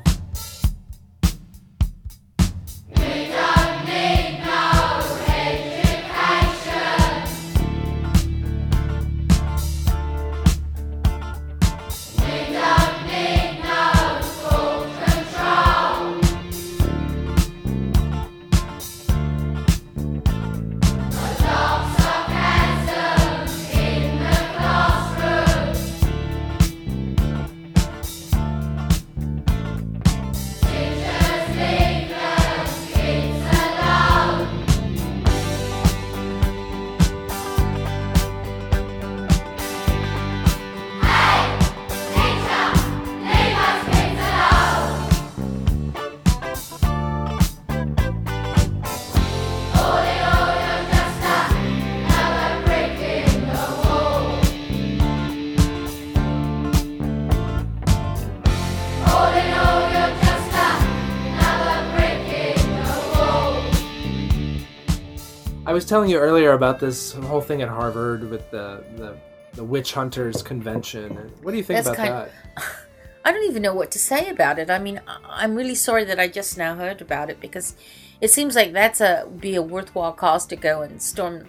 Speaker 1: was telling you earlier about this whole thing at Harvard with the the, the witch hunters convention. What do you think
Speaker 4: That's
Speaker 1: about
Speaker 4: kind-
Speaker 1: that?
Speaker 4: I don't even know what to say about it. I mean, I'm really sorry that I just now heard about it because it seems like that's a be a worthwhile cause to go and storm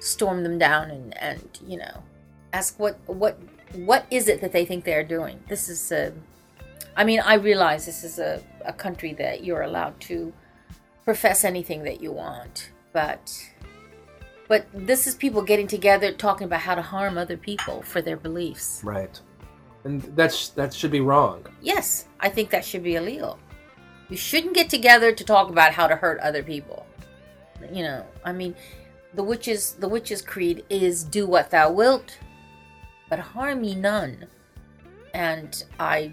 Speaker 4: storm them down and and you know ask what what what is it that they think they're doing. This is a I mean, I realize this is a, a country that you're allowed to profess anything that you want, but but this is people getting together talking about how to harm other people for their beliefs.
Speaker 1: Right, and that's that should be wrong.
Speaker 4: Yes, I think that should be illegal. You shouldn't get together to talk about how to hurt other people. You know, I mean, the witches the witches creed is do what thou wilt, but harm me none. And I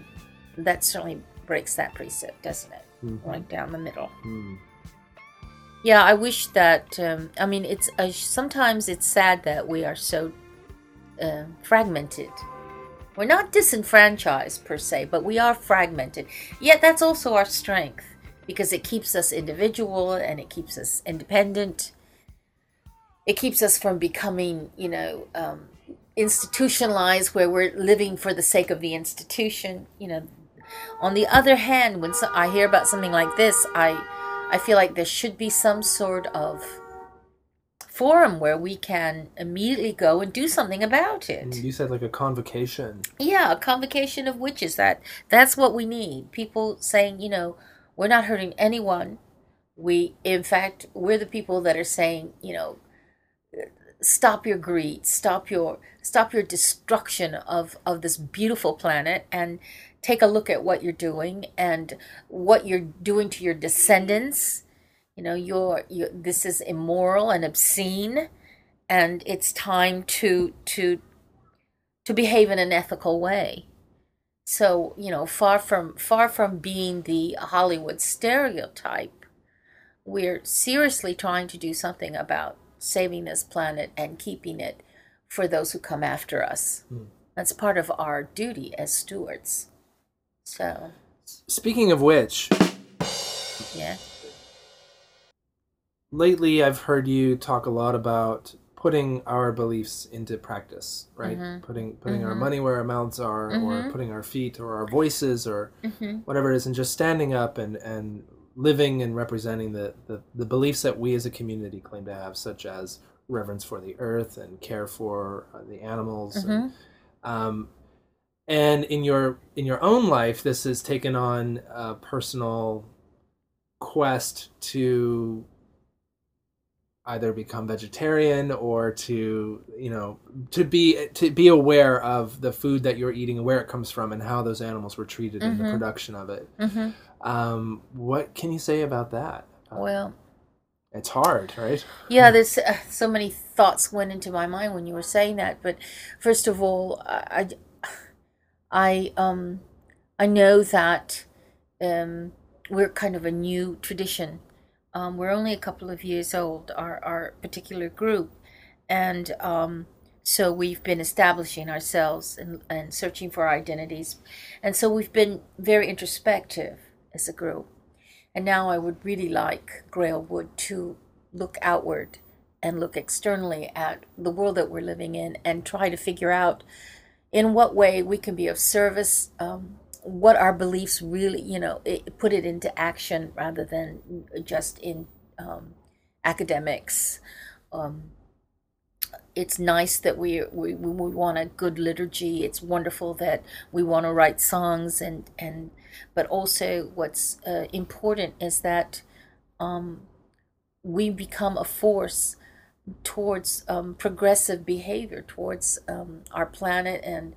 Speaker 4: that certainly breaks that precept, doesn't it? Right down the middle.
Speaker 1: Hmm.
Speaker 4: Yeah, I wish that. Um, I mean, it's sometimes it's sad that we are so uh, fragmented. We're not disenfranchised per se, but we are fragmented. Yet that's also our strength because it keeps us individual and it keeps us independent. It keeps us from becoming, you know, um, institutionalized where we're living for the sake of the institution. You know, on the other hand, when so- I hear about something like this, I I feel like there should be some sort of forum where we can immediately go and do something about it.
Speaker 1: You said like a convocation.
Speaker 4: Yeah, a convocation of witches. That that's what we need. People saying, you know, we're not hurting anyone. We, in fact, we're the people that are saying, you know, stop your greed, stop your stop your destruction of of this beautiful planet, and take a look at what you're doing and what you're doing to your descendants. You know, you're, you this is immoral and obscene, and it's time to to to behave in an ethical way. So, you know, far from far from being the Hollywood stereotype, we're seriously trying to do something about saving this planet and keeping it for those who come after us. Hmm. That's part of our duty as stewards. So,
Speaker 1: Speaking of which,
Speaker 4: yeah.
Speaker 1: lately I've heard you talk a lot about putting our beliefs into practice, right?
Speaker 4: Mm-hmm.
Speaker 1: Putting putting our money where our mouths are, or putting our feet or our voices or
Speaker 4: Mm-hmm.
Speaker 1: whatever it is, and just standing up and and living and representing the, the the beliefs that we as a community claim to have, such as reverence for the earth and care for uh, the animals. And, um, and in your in your own life, this has taken on a personal quest to either become vegetarian or to you know to be to be aware of the food that you're eating and where it comes from and how those animals were treated in the production of it.
Speaker 4: hmm
Speaker 1: Um, what can you say about that? Uh,
Speaker 4: Well,
Speaker 1: it's hard, right?
Speaker 4: Yeah, there's uh, so many thoughts went into my mind when you were saying that. But first of all, I, I, um, I know that um, we're kind of a new tradition. Um, we're only a couple of years old, our our particular group, and um, so we've been establishing ourselves and, and searching for our identities, and so we've been very introspective as a group. And now I would really like Grailwood to look outward and look externally at the world that we're living in and try to figure out in what way we can be of service, um, what our beliefs really, you know, it, put it into action rather than just in um, academics. Um, it's nice that we, we we want a good liturgy. It's wonderful that we want to write songs and and but also what's uh, important is that um, we become a force towards um, progressive behavior towards um, our planet and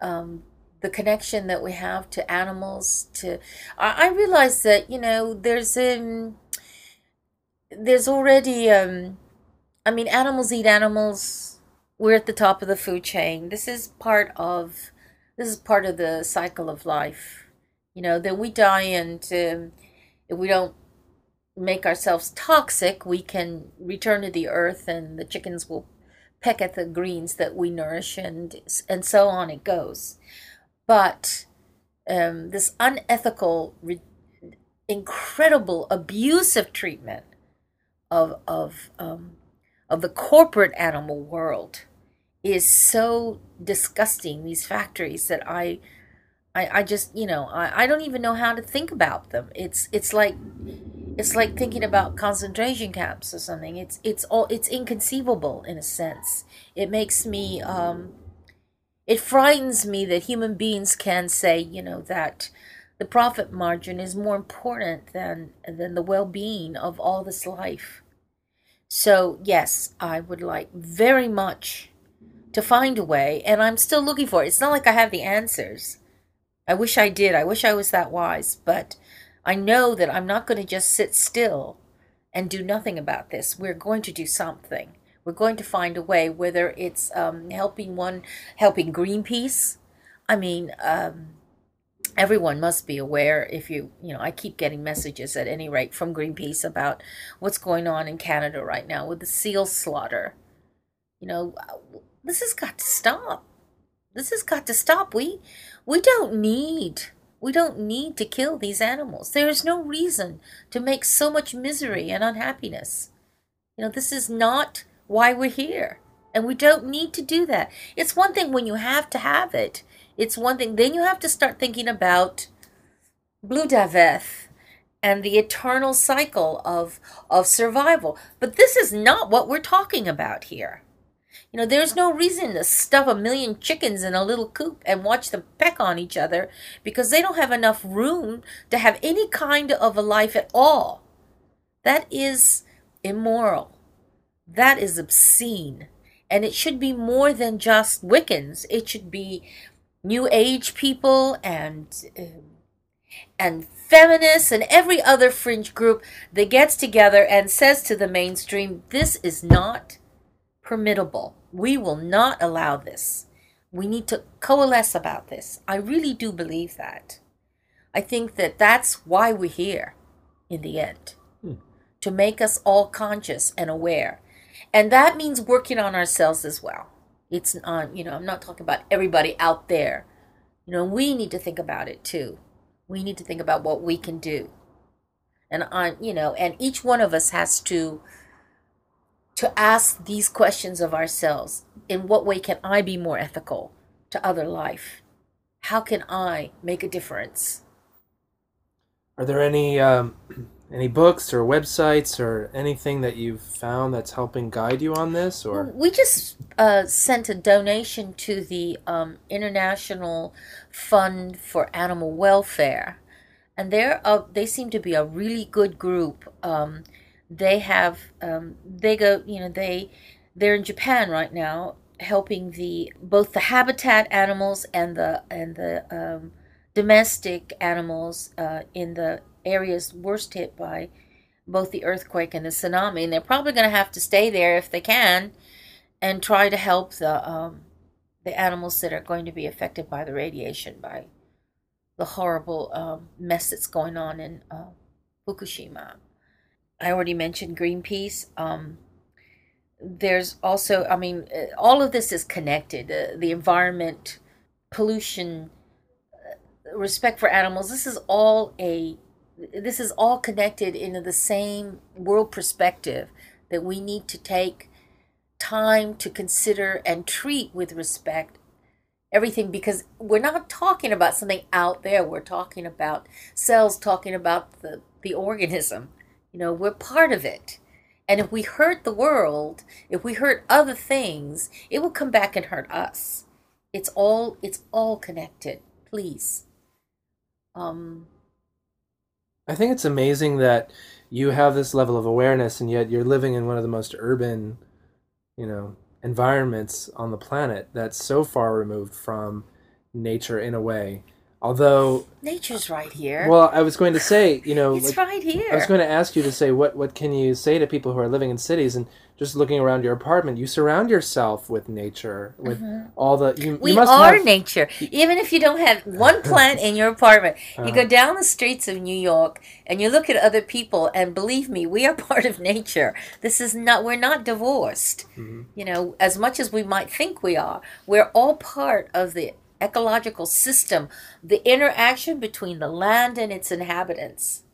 Speaker 4: um, the connection that we have to animals to I, I realize that you know there's um there's already um I mean animals eat animals. We're at the top of the food chain. This is part of this is part of the cycle of life. You know then we die and um, if we don't make ourselves toxic we can return to the earth and the chickens will peck at the greens that we nourish and and so on it goes. But um, this unethical re- incredible abusive treatment of of um, of the corporate animal world is so disgusting these factories that I I, I just you know I, I don't even know how to think about them. It's it's like it's like thinking about concentration camps or something. It's it's all it's inconceivable in a sense. It makes me um it frightens me that human beings can say you know that the profit margin is more important than than the well-being of all this life. So yes i would like very much to find a way and i'm still looking for it. It's not like i have the answers. I wish i did. I wish i was that wise but i know that i'm not going to just sit still and do nothing about this. We're going to do something. We're going to find a way whether it's um, helping one helping greenpeace. I mean um, everyone must be aware if you you know i keep getting messages at any rate from greenpeace about what's going on in canada right now with the seal slaughter. You know this has got to stop. This has got to stop. We we don't need we don't need to kill these animals. There is no reason to make so much misery and unhappiness. You know this is not why we're here and we don't need to do that. It's one thing when you have to have it. It's one thing then you have to start thinking about Blodeuwedd and the eternal cycle of of survival. But this is not what we're talking about here you know, there's no reason to stuff a million chickens in a little coop and watch them peck on each other because they don't have enough room to have any kind of a life at all. That is immoral. That is obscene. And it should be more than just Wiccans. It should be New Age people and um, and feminists and every other fringe group that gets together and says to the mainstream, this is not permittable. We will not allow this. We need to coalesce about this. I really do believe that. I think that that's why we're here in the end hmm. to make us all conscious and aware. And that means working on ourselves as well. It's on, you know, I'm not talking about everybody out there. You know, we need to think about it too. We need to think about what we can do. And on, you know, and each one of us has to to ask these questions of ourselves. In what way can I be more ethical to other life? How can I make a difference?
Speaker 1: Are there any um, any books or websites or anything that you've found that's helping guide you on this? Or
Speaker 4: We just uh, sent a donation to the um, International Fund for Animal Welfare, and they're uh, they seem to be a really good group. Um, they have um, they go you know they they're in Japan right now helping the both the habitat animals and the and the um, domestic animals uh, in the areas worst hit by both the earthquake and the tsunami, and they're probably going to have to stay there if they can, and try to help the um, the animals that are going to be affected by the radiation, by the horrible um, mess that's going on in uh, Fukushima. I already mentioned Greenpeace. Um, there's also, I mean, uh, all of this is connected. Uh, the environment, pollution, uh, respect for animals. This is all a this is all connected into the same world perspective that we need to take time to consider and treat with respect everything because we're not talking about something out there we're talking about cells talking about the the organism you know we're part of it. And if we hurt the world if we hurt other things it will come back and hurt us. It's all it's all connected. Please. Um
Speaker 1: I think it's amazing that you have this level of awareness and yet you're living in one of the most urban, you know, environments on the planet that's so far removed from nature in a way. Although,
Speaker 4: nature's right here
Speaker 1: well, I was going to say, you know,
Speaker 4: it's
Speaker 1: like,
Speaker 4: right here
Speaker 1: I was going to ask you to say what what can you say to people who are living in cities and just looking around your apartment, you surround yourself with nature, with all the you,
Speaker 4: Mm-hmm. We
Speaker 1: you
Speaker 4: are
Speaker 1: have,
Speaker 4: nature. Even if you don't have one plant in your apartment, you
Speaker 1: Uh-huh.
Speaker 4: go down the streets of New York and you look at other people, and believe me, we are part of nature. This is not, we're not divorced.
Speaker 1: Mm-hmm.
Speaker 4: You know, as much as we might think we are, we're all part of the ecological system, the interaction between the land and its inhabitants.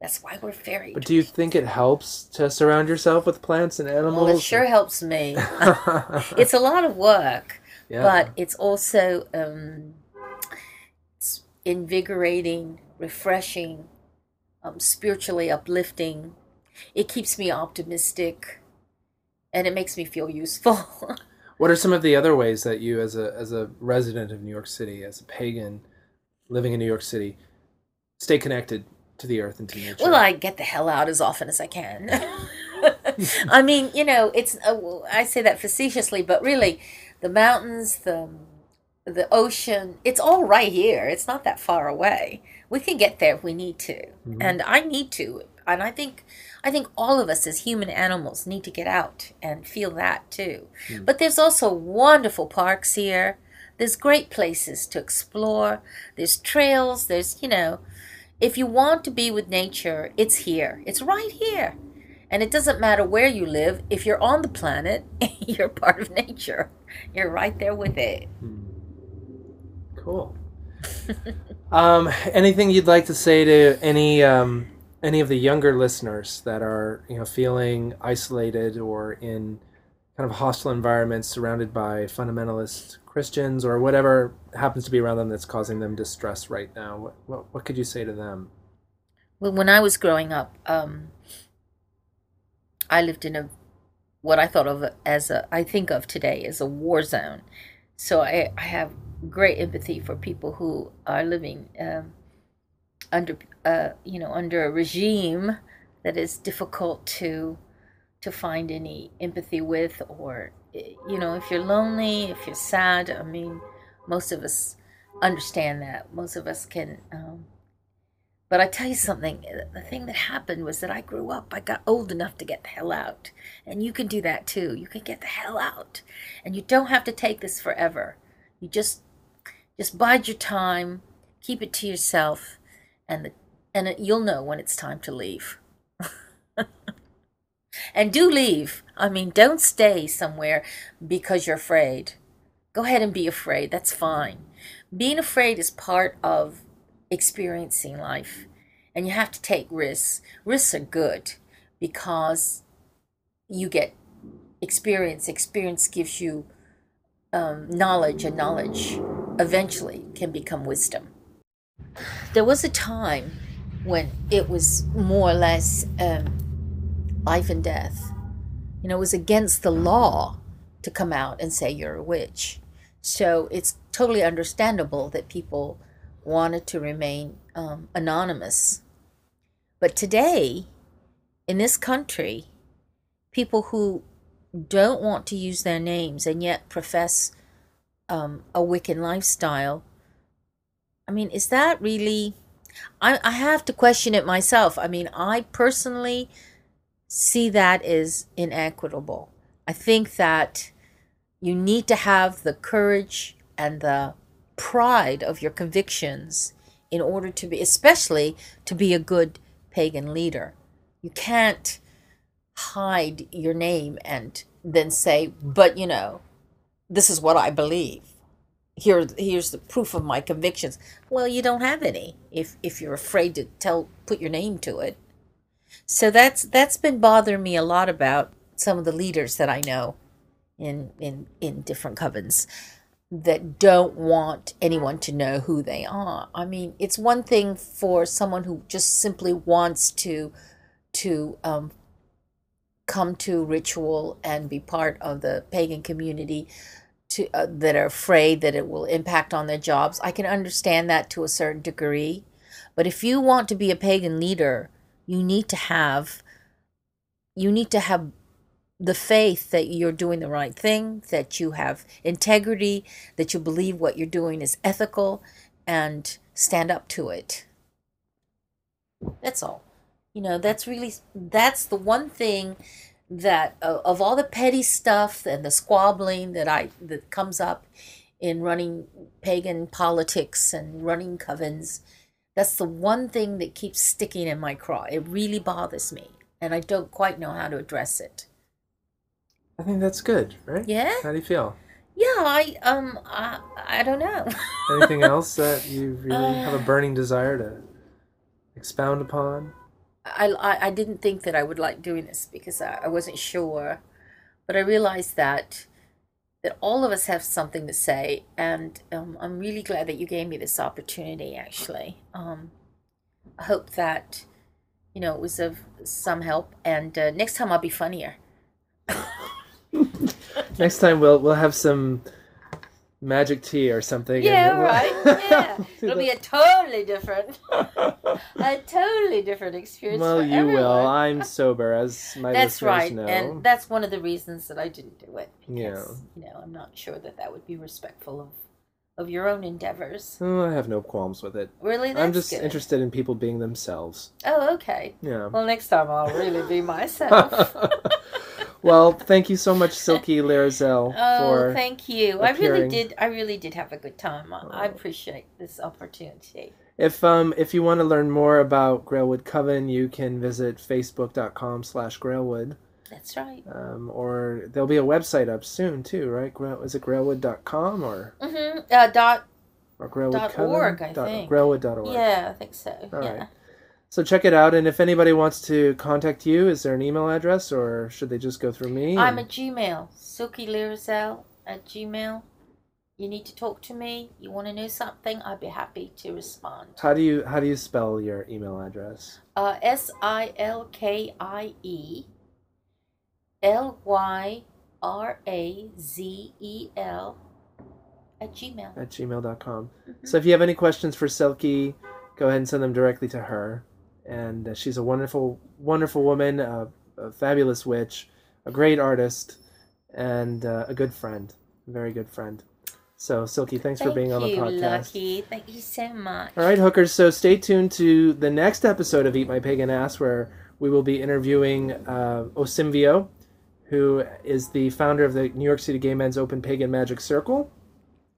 Speaker 4: That's why we're very.
Speaker 1: But do you think it helps to surround yourself with plants and animals?
Speaker 4: well, it sure helps me. it's a lot of work.
Speaker 1: yeah.
Speaker 4: but it's also um, it's invigorating, refreshing, um, spiritually uplifting. It keeps me optimistic, and it makes me feel useful.
Speaker 1: What are some of the other ways that you, as a as a resident of New York City, as a pagan living in New York City, stay connected to the earth and to nature?
Speaker 4: well, I get the hell out as often as I can. I mean, you know, it's uh, I say that facetiously, but really, the mountains, the the ocean, it's all right here. It's not that far away. We can get there if we need to, and I need to. And I think, I think all of us as human animals need to get out and feel that too. But there's also wonderful parks here. There's great places to explore. There's trails. There's you know, if you want to be with nature, it's here. It's right here. And it doesn't matter where you live. If you're on the planet, you're part of nature. You're right there with it.
Speaker 1: Cool. um, anything you'd like to say to any um, any of the younger listeners that are you know feeling isolated or in kind of hostile environments, surrounded by fundamentalist Christians or whatever happens to be around them that's causing them distress right now? What what, what could you say to them?
Speaker 4: Well, when I was growing up, um, I lived in a what I thought of as a I think of today as a war zone. So I, I have great empathy for people who are living um, under you know under a regime that is difficult to to find any empathy with or you know if you're lonely if you're sad i mean most of us understand that most of us can um, but I tell you something, the thing that happened was that I grew up. I got old enough to get the hell out. And you can do that too. You can get the hell out. And you don't have to take this forever. You just just bide your time, keep it to yourself, and the, and you'll know when it's time to leave. and do leave. I mean, don't stay somewhere because you're afraid. Go ahead and be afraid. That's fine. Being afraid is part of experiencing life and you have to take risks risks are good because you get experience experience gives you um, knowledge and knowledge eventually can become wisdom there was a time when it was more or less um, life and death. You know, it was against the law to come out and say you're a witch. So it's totally understandable that people wanted to remain um, anonymous. But today, in this country, people who don't want to use their names and yet profess um, a Wiccan lifestyle, I mean, is that really. I, I have to question it myself. I mean, I personally see that as inequitable. I think that you need to have the courage and the pride of your convictions in order to be, especially to be a good pagan leader. You can't hide your name and then say, but you know, this is what I believe. Here, here's the proof of my convictions. Well, you don't have any if if you're afraid to tell, put your name to it. So that's that's been bothering me a lot about some of the leaders that I know in in in different covens that don't want anyone to know who they are. I mean, it's one thing for someone who just simply wants to to um, come to ritual and be part of the pagan community to uh, that are afraid that it will impact on their jobs. I can understand that to a certain degree. But if you want to be a pagan leader, you need to have you need to have the faith that you're doing the right thing, that you have integrity, that you believe what you're doing is ethical, and stand up to it. That's all. You know, that's really that's the one thing that uh, of all the petty stuff and the squabbling that I that comes up in running pagan politics and running covens, that's the one thing that keeps sticking in my craw. It really bothers me, and I don't quite know how to address it.
Speaker 1: I think that's good, right?
Speaker 4: Yeah?
Speaker 1: How do you feel?
Speaker 4: Yeah, I um I, I don't know.
Speaker 1: Anything else that you really have a burning desire to expound upon?
Speaker 4: I, I didn't think that I would like doing this because I, I wasn't sure, but I realized that that all of us have something to say, and um, I'm really glad that you gave me this opportunity. Actually, um, I hope that you know it was of some help, and uh, next time I'll be funnier.
Speaker 1: Next time we'll we'll have some magic tea or something.
Speaker 4: Yeah,
Speaker 1: we'll-
Speaker 4: right. Yeah, it'll be a totally different, a totally different experience.
Speaker 1: well,
Speaker 4: for
Speaker 1: you will.
Speaker 4: everyone.
Speaker 1: I'm sober, as my
Speaker 4: That's right,
Speaker 1: know.
Speaker 4: and that's one of the reasons that I didn't do it. Because,
Speaker 1: Yeah.
Speaker 4: you know, I'm not sure that that would be respectful of of your own endeavors.
Speaker 1: Oh, I have no qualms with it.
Speaker 4: Really, that's
Speaker 1: I'm just
Speaker 4: good.
Speaker 1: interested in people being themselves.
Speaker 4: Oh, okay.
Speaker 1: Yeah.
Speaker 4: Well, next time I'll really be myself.
Speaker 1: Well, thank you so much, Silkie Lyrazel,
Speaker 4: Oh, thank you. I really did. I really did have a good time. I, I
Speaker 1: Oh.
Speaker 4: appreciate this opportunity.
Speaker 1: If um if you want to learn more about Grailwood Coven, you can visit facebook.com slash Grailwood.
Speaker 4: That's right.
Speaker 1: Um, or there'll be a website up soon too, right? Is it grailwood.com or
Speaker 4: Mm-hmm. Uh, dot.
Speaker 1: or Grailwood
Speaker 4: Dot
Speaker 1: Coven?
Speaker 4: org, I
Speaker 1: Dot-
Speaker 4: think.
Speaker 1: Grailwood.org.
Speaker 4: Yeah, I think so.
Speaker 1: All
Speaker 4: yeah.
Speaker 1: right. So check it out, and if anybody wants to contact you, is there an email address, or should they just go through me?
Speaker 4: I'm
Speaker 1: and-
Speaker 4: at Gmail. Silkie Lyrazel at Gmail. You need to talk to me. You want to know something? I'd be happy to respond.
Speaker 1: How do you how do you spell your email address?
Speaker 4: Uh, S I L K I E L Y R A Z E L at Gmail.
Speaker 1: At gmail.com.
Speaker 4: Mm-hmm.
Speaker 1: So if you have any questions for Silkie, go ahead and send them directly to her. And uh, she's a wonderful, wonderful woman, a, a fabulous witch, a great artist, and uh, a good friend, a very good friend. So Silkie, thanks for
Speaker 4: Thank
Speaker 1: being on the podcast.
Speaker 4: Thank you,
Speaker 1: podcast.
Speaker 4: Lucky. Thank you so much.
Speaker 1: All right, hookers. So stay tuned to the next episode of Eat My Pagan Ass, where we will be interviewing uh, Osimvio, who is the founder of the New York City Gay Men's Open Pagan Magic Circle.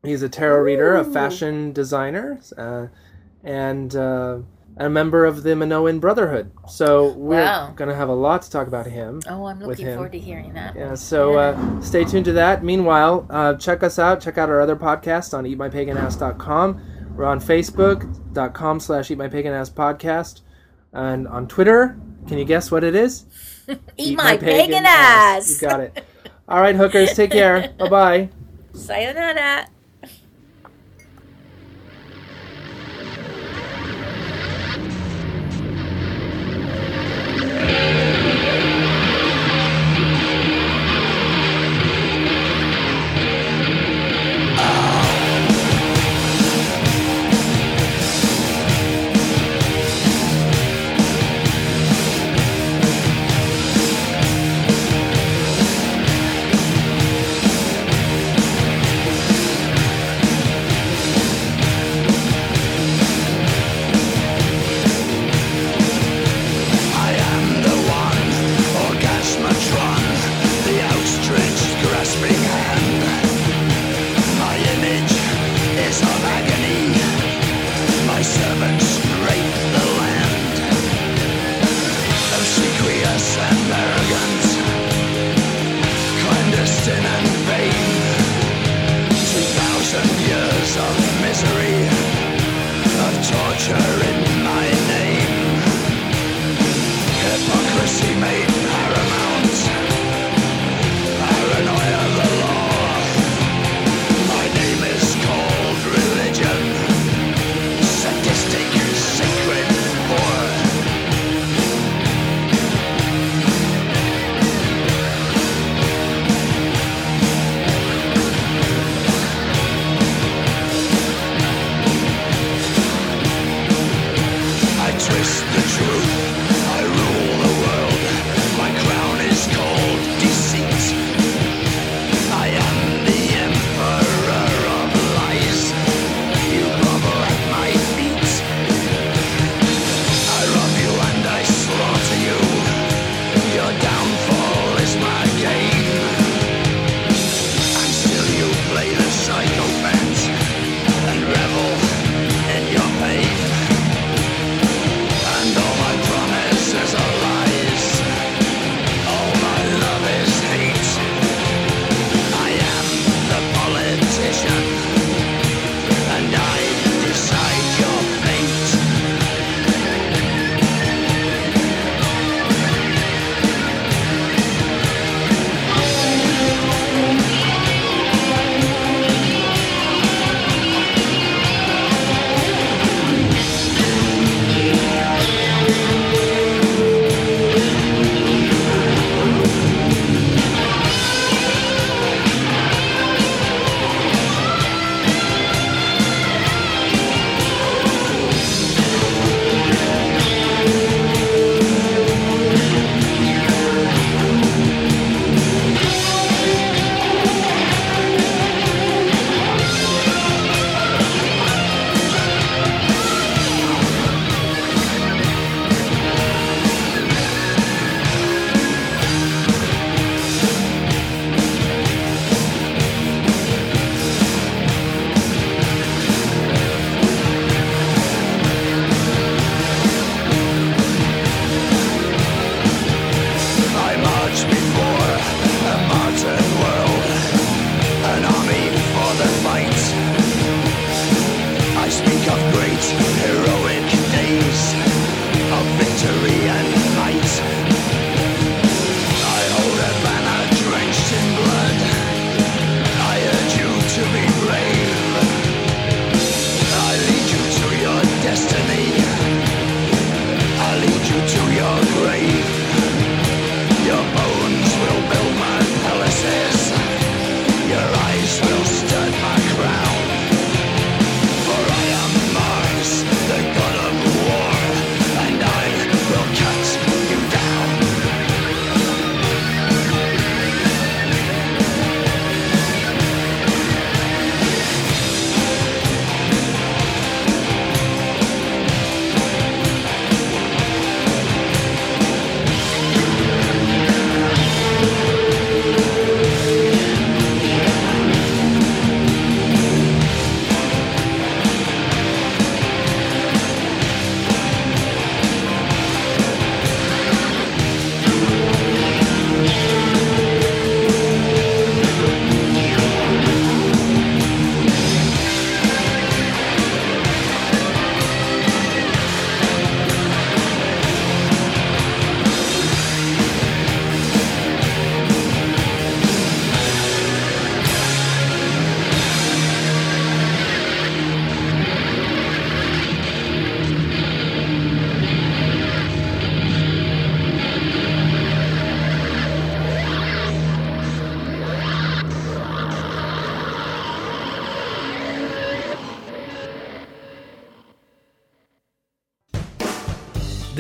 Speaker 1: He's a tarot reader, a fashion designer, uh, and uh, a member of the Minoan Brotherhood. So we're
Speaker 4: Wow.
Speaker 1: going to have a lot to talk about him.
Speaker 4: Oh, I'm looking forward to hearing that.
Speaker 1: Yeah, so uh, stay tuned to that. Meanwhile, uh, check us out. Check out our other podcast on eatmypaganass.com. We're on Facebook.com slash eatmypaganass podcast. And on Twitter, can you guess what it is?
Speaker 4: Eat, my, pagan, ass.
Speaker 1: You got it. All right, hookers, take care. Bye-bye.
Speaker 4: Sayonara.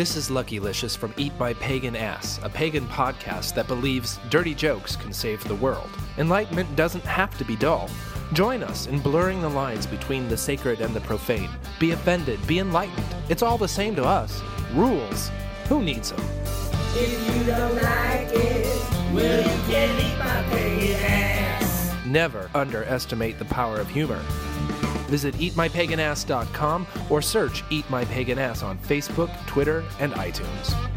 Speaker 1: This is Lucky Licious from Eat My Pagan Ass, a pagan podcast that believes dirty jokes can save the world. Enlightenment doesn't have to be dull. Join us in blurring the lines between the sacred and the profane. Be offended, be enlightened. It's all the same to us. Rules. Who needs them?
Speaker 3: If you don't like it, well, you can eat my pagan ass.
Speaker 1: Never underestimate the power of humor. Visit eatmypaganass.com or search Eat My Pagan Ass on Facebook, Twitter, and iTunes.